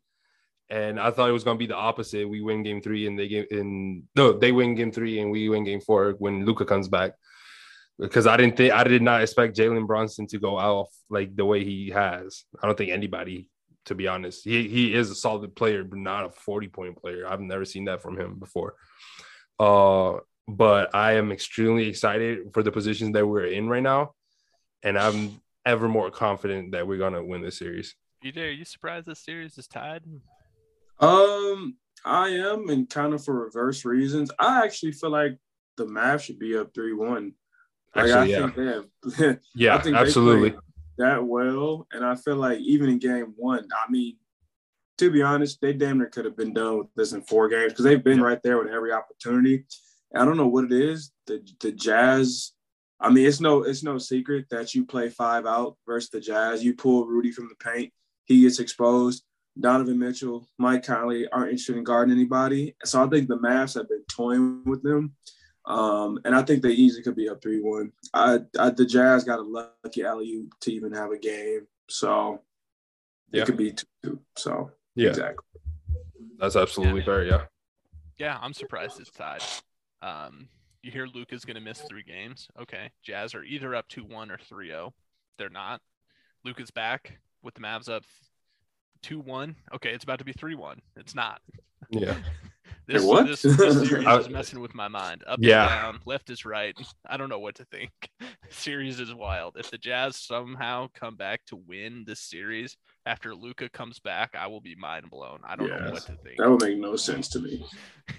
and I thought it was gonna be the opposite. We win game three, and they get in no, they win game three, and we win game four when Luka comes back. Because I didn't think I did not expect Jalen Brunson to go off like the way he has. I don't think anybody to be honest. He he is a solid player, but not a 40 point player. I've never seen that from him before. Uh, but I am extremely excited for the positions that we're in right now, and I'm ever more confident that we're gonna win this series. BJ, are you surprised this series is tied? Um, I am, and kind of for reverse reasons. I actually feel like the Mavs should be up three one Like Actually, I yeah. think they have Yeah, I think absolutely. That well, and I feel like even in game one, I mean, to be honest, they damn near could have been done with this in four games because they've been right there with every opportunity. I don't know what it is. The the Jazz. I mean, it's no it's no secret that you play five out versus the Jazz. You pull Rudy from the paint, he gets exposed. Donovan Mitchell, Mike Conley aren't interested in guarding anybody. So I think the Mavs have been toying with them. Um, and I think they easily could be up 3 1. I, I, the Jazz got a lucky alley to even have a game. So Yeah. it could be 2 2. So, Yeah, exactly. that's absolutely Yeah. fair. Yeah. Yeah, I'm surprised it's tied. Um, you hear Luka's going to miss three games. Okay. Jazz are either up 2 1 or 3 0. They're not. Luka's back with the Mavs up 2 1. Okay, it's about to be 3 1. It's not. Yeah. This, what? this, this series I- is messing with my mind. Up Yeah. is down, left is right. I don't know what to think. series is wild. If the Jazz somehow come back to win this series after Luka comes back, I will be mind blown. I don't know what to think. That would make no sense to me.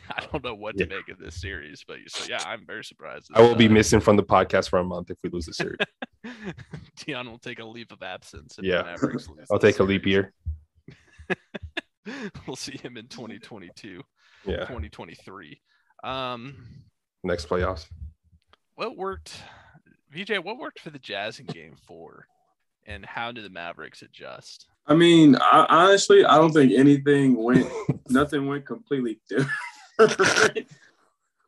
I don't know what to make of this series, but so yeah, I'm very surprised. I will be Uh, missing from the podcast for a month if we lose the series. Dion will take a leave of absence. If Yeah. the Mavericks lose I'll this take a leap series. year. we'll see him in 2022, Yeah. 2023. Um, Next playoffs. what worked, BJ? What worked for the Jazz in Game Four, and how did the Mavericks adjust? I mean, I, honestly, I don't think anything went, nothing went completely different.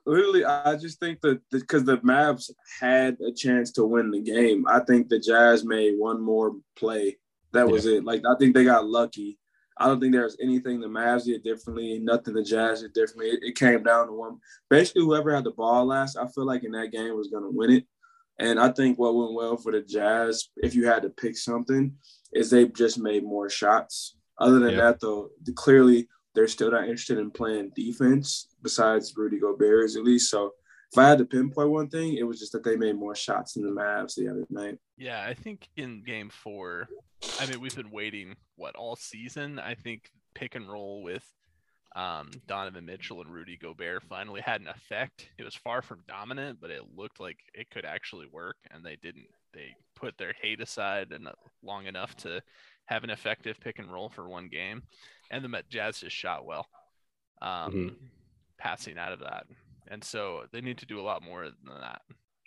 Literally, I just think that because the Mavs had a chance to win the game, I think the Jazz made one more play. That was it. Like, I think they got lucky. I don't think there's anything the Mavs did differently, nothing the Jazz did differently. It, it came down to one. Basically, whoever had the ball last, I feel like in that game was going to win it. And I think what went well for the Jazz, if you had to pick something, is they just made more shots. Other than that, though, the- clearly they're still not interested in playing defense besides Rudy Gobert, at least. So if I had to pinpoint one thing, it was just that they made more shots than the Mavs the other night. Yeah, I think in game four, I mean, we've been waiting what all season. I think pick and roll with um, Donovan Mitchell and Rudy Gobert finally had an effect. It was far from dominant, but it looked like it could actually work, and they didn't. They put their hate aside and uh, long enough to have an effective pick and roll for one game, and the Jazz just shot well, um, Mhm. passing out of that, and so they need to do a lot more than that.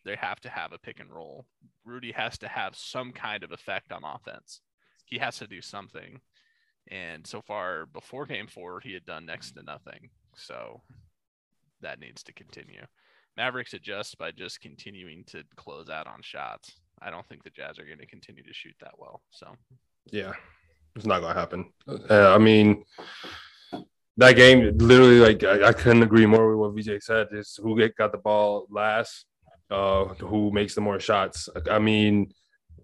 They have to have a pick and roll Rudy has to have some kind of effect on offense. He has to do something. And so far, before game four, he had done next to nothing. So that needs to continue. Mavericks adjust by just continuing to close out on shots. I don't think the Jazz are going to continue to shoot that well. So Yeah, it's not gonna happen. Uh, I mean, that game literally, like, I, I couldn't agree more with what BJ said. Is who get, got the ball last, uh, who makes the more shots. I mean,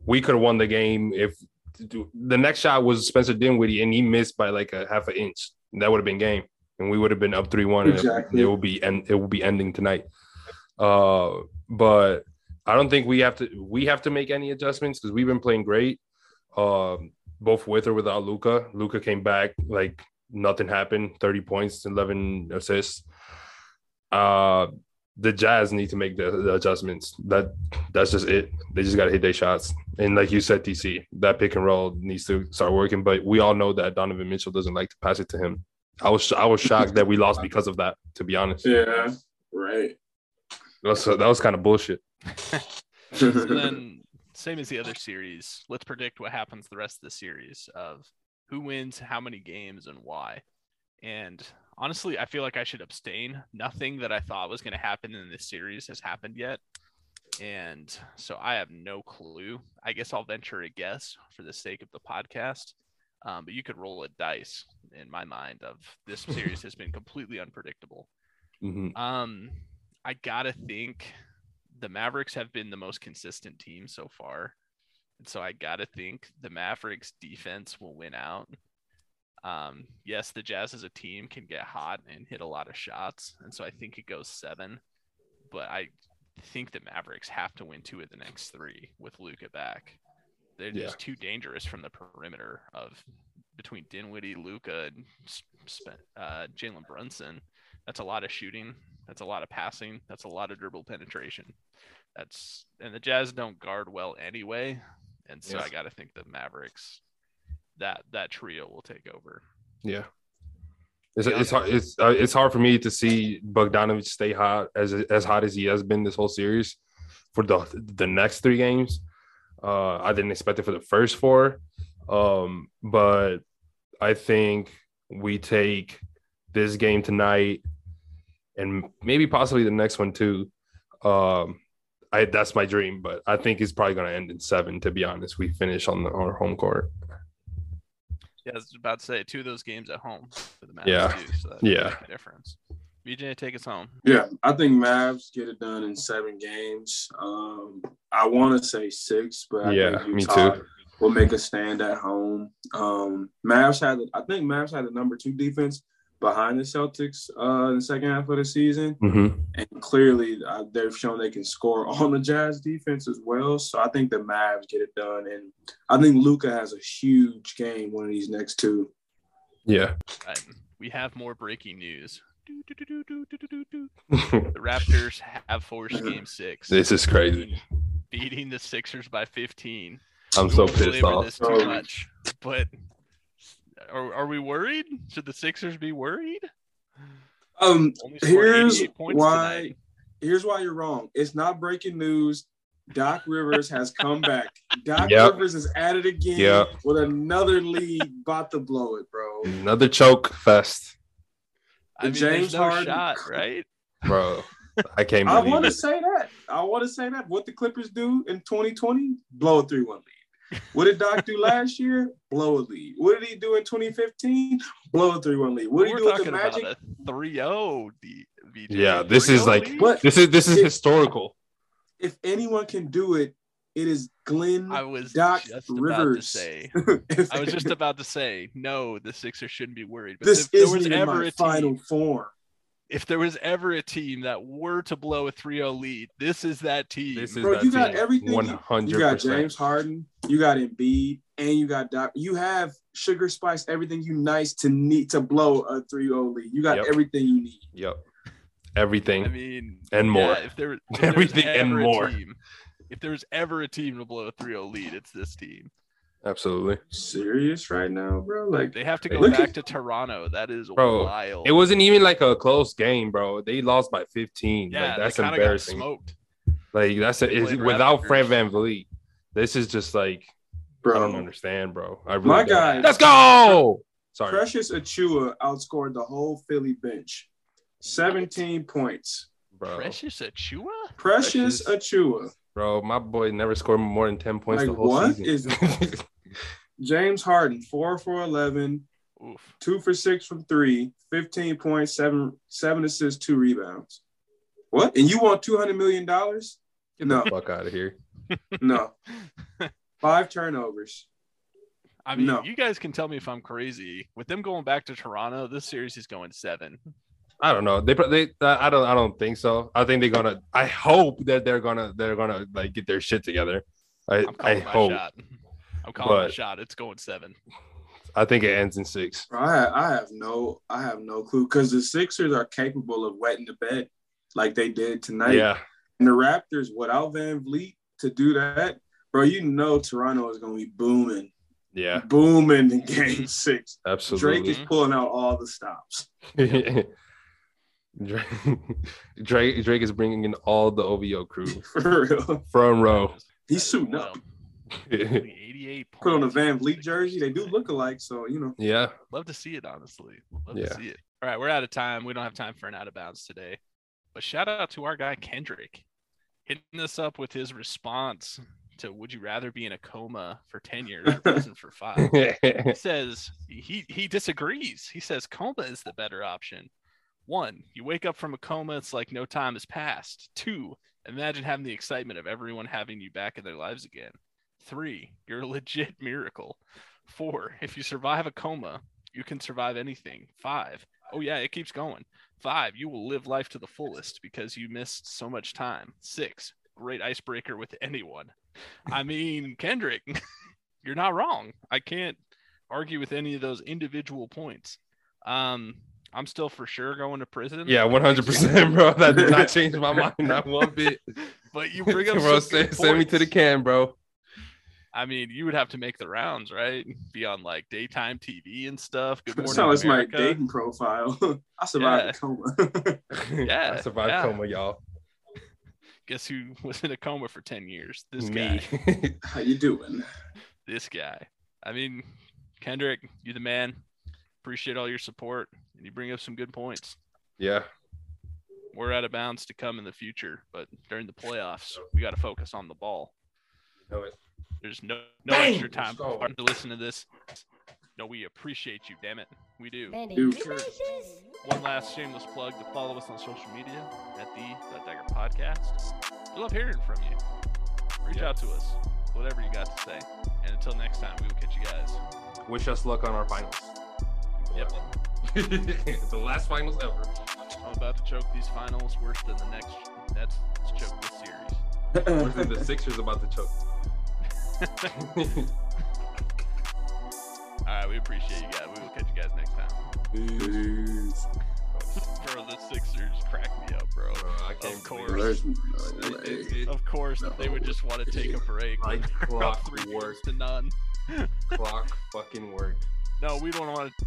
we could have won the game if the next shot was Spencer Dinwiddie and he missed by like a half an inch. That would have been game, and we would have been up three one. Exactly. It will be and it will be ending tonight. Uh, but I don't think we have to. We have to make any adjustments because we've been playing great. Um, both with or without Luka. Luka came back like nothing happened. Thirty points, eleven assists. Uh, the Jazz need to make the, the adjustments. That that's just it. They just got to hit their shots. And like you said, TC, that pick and roll needs to start working. But we all know that Donovan Mitchell doesn't like to pass it to him. I was I was shocked that we lost because of that. To be honest, Yeah, right. that was, that was kind of bullshit. So then, same as the other series, let's predict what happens the rest of the series of who wins, how many games, and why. And honestly, I feel like I should abstain. Nothing that I thought was going to happen in this series has happened yet. And so I have no clue. I guess I'll venture a guess for the sake of the podcast. Um, but you could roll a dice in my mind of this series has been completely unpredictable. Mhm. Um, I gotta think the Mavericks have been the most consistent team so far, so I gotta think the Mavericks defense will win out. Um, yes, the Jazz as a team can get hot and hit a lot of shots, and so I think it goes seven. But I think the Mavericks have to win two of the next three with Luka back. They're Yeah. just too dangerous from the perimeter of between Dinwiddie, Luka, and uh, Jalen Brunson. That's a lot of shooting That's a lot of passing. That's a lot of dribble penetration. That's and the Jazz don't guard well anyway, and so Yes. I got to think the Mavericks that that trio will take over. Yeah. It's, it's hard. It's uh, it's hard for me to see Bogdanovich stay hot as as hot as he has been this whole series for the the next three games. Uh, I didn't expect it for the first four, um, but I think we take this game tonight and maybe possibly the next one too. Um, I that's my dream, but I think it's probably going to end in seven. To be honest, we finish on the, our home court. Yeah, I was about to say two of those games at home for the Mavs Yeah. too, so Yeah. make a difference. BJ, take us home. Yeah, I think Mavs get it done in seven games. Um, I want to say six, but I Yeah, think me Utah too. Will make a stand at home. Um, Mavs had, I think Mavs had the number two defense behind the Celtics uh, in the second half of the season, Mm-hmm. and clearly uh, they've shown they can score on the Jazz defense as well. So I think the Mavs get it done, and I think Luka has a huge game one of these next two. Yeah. And we have more breaking news. Do, do, do, do, do, do, do, do. The Raptors have forced Game Six, this is crazy. beating the Sixers by 15. I'm We so pissed off. This too much, but are, are we worried? Should the Sixers be worried? Um, here's why. tonight. Here's why you're wrong. It's not breaking news. Doc Rivers has come back. Doc Yep. Rivers is at it again Yep. with another lead, about to blow it, bro. Another choke fest, I mean, James no Harden- shot, right? bro. I can't I want to say that. I want to say that. What the Clippers do in 2020? Blow a 3 1 lead. What did Doc do last year? Blow a lead. What did he do in 2015? Blow a 3 1 lead. What did We're he do with talking the Magic? about a 3-0 D- VJ. Yeah, this is like- lead? What? This is this is If- historical. If anyone can do it, it is Glenn I was Doc just about to Rivers. say. I was just about to say, no, the Sixers shouldn't be worried. But this if there isn't was even ever my a final team, form. If there was ever a team that were to blow a 3-0 lead, this is that team. This is Bro, that you got team. everything. One You got. James Harden, you got Embiid, and you got Doc. You have sugar spice everything you nice to need to blow a 3-0 lead. You got Yep. everything you need. Yep. Everything. I mean, And yeah, more. if there, if was Everything and ever a more. team- if there was ever a team to blow a 3-0 lead, it's this team. Absolutely. Serious right now, bro? Like They have to go back at- to Toronto. That is Bro, wild. It wasn't even like a close game, bro. They lost by 15. yeah, like, that's embarrassing. Got smoked. Like that's a, is without Raptors. Fred VanVleet. This is just like bro. I don't understand, bro. I really My don't. guy- Let's go. Sorry. Precious Achiuwa outscored the whole Philly bench. 17 points. bro. Precious Achiuwa? Precious, Precious. Achiuwa. Bro, my boy never scored more than 10 points Like, the whole what season. James Harden, 4 for 11, Oof. 2 for 6 from 3, 15 points, 7, 7 assists, 2 rebounds. What? And you want $200 million? Get no, the Fuck out of here. no. Five turnovers. I mean, No. you guys can tell me if I'm crazy. With them going back to Toronto, this series is going seven. I don't know. They they I don't I don't think so. I think they're gonna. I hope that they're gonna they're gonna like get their shit together. I I'm I calling my hope. shot. I'm calling my But- shot. It's going seven. I think it ends in six. I, I have no I have no clue because the Sixers are capable of wetting the bed like they did tonight. Yeah, And the Raptors, without VanVleet to do that, bro, you know Toronto is going to be booming, yeah, booming in Game Six. Absolutely. Drake is pulling out all the stops. Drake, Drake Drake is bringing in all the OVO crew For real, front row. he's suiting up. 88. Put on a VanVleet jersey. They do look alike, so you know. yeah, Love to see it, honestly. Love Yeah. to see it. All right, we're out of time. We don't have time for an out of bounds today. But shout out to our guy Kendrick hitting us up with his response to Would you rather be in a coma for 10 years or prison for five? He says he he disagrees. He says coma is the better option. One, you wake up from a coma, it's like no time has passed. Two, imagine having the excitement of everyone having you back in their lives again. Three, you're a legit miracle. Four, if you survive a coma, you can survive anything. Five, oh yeah, it keeps going. Five, you will live life to the fullest because you missed so much time. Six, great icebreaker with anyone. I mean, Kendrick, you're not wrong. I can't argue with any of those individual points. Um, I'm still for sure going to prison. Yeah, one hundred percent, bro. That did not change my mind not one bit. But you bring up bro, some send, good send me to the can, bro. I mean, you would have to make the rounds, right? Be on like daytime TV and stuff. Good That morning, sounds like my dating profile. I survived Yeah. a coma. Yeah, I survived yeah. coma, y'all. Guess who was in a coma for ten years? This Me. guy. How you doing? This guy. I mean, Kendrick, you the man. Appreciate all your support, and you bring up some good points. yeah. We're out of bounds to come in the future, but during the playoffs, we got to focus on the ball. Know it. There's no no Bang! extra time Let's to listen to this. No, we appreciate you. Damn it, we do. Mandy, Dude. you made this? One last shameless plug to follow us on social media at the Dagger Podcast. We love hearing from you. Reach Yeah. out to us, whatever you got to say. And until next time, we will catch you guys. Wish us luck on our finals. Yep. the last finals ever. I'm about to choke these finals worse than the next Nets choke this series. Worse than the Sixers about to choke. All right, we appreciate you guys. We will catch you guys next time. Peace. Bro, the Sixers crack me up, bro. Bro, I can't Of course. There's- It- it- it- Of course, they would just want to take a break. Like We're three clockwork. games to none. clock fucking work. No, we don't want to.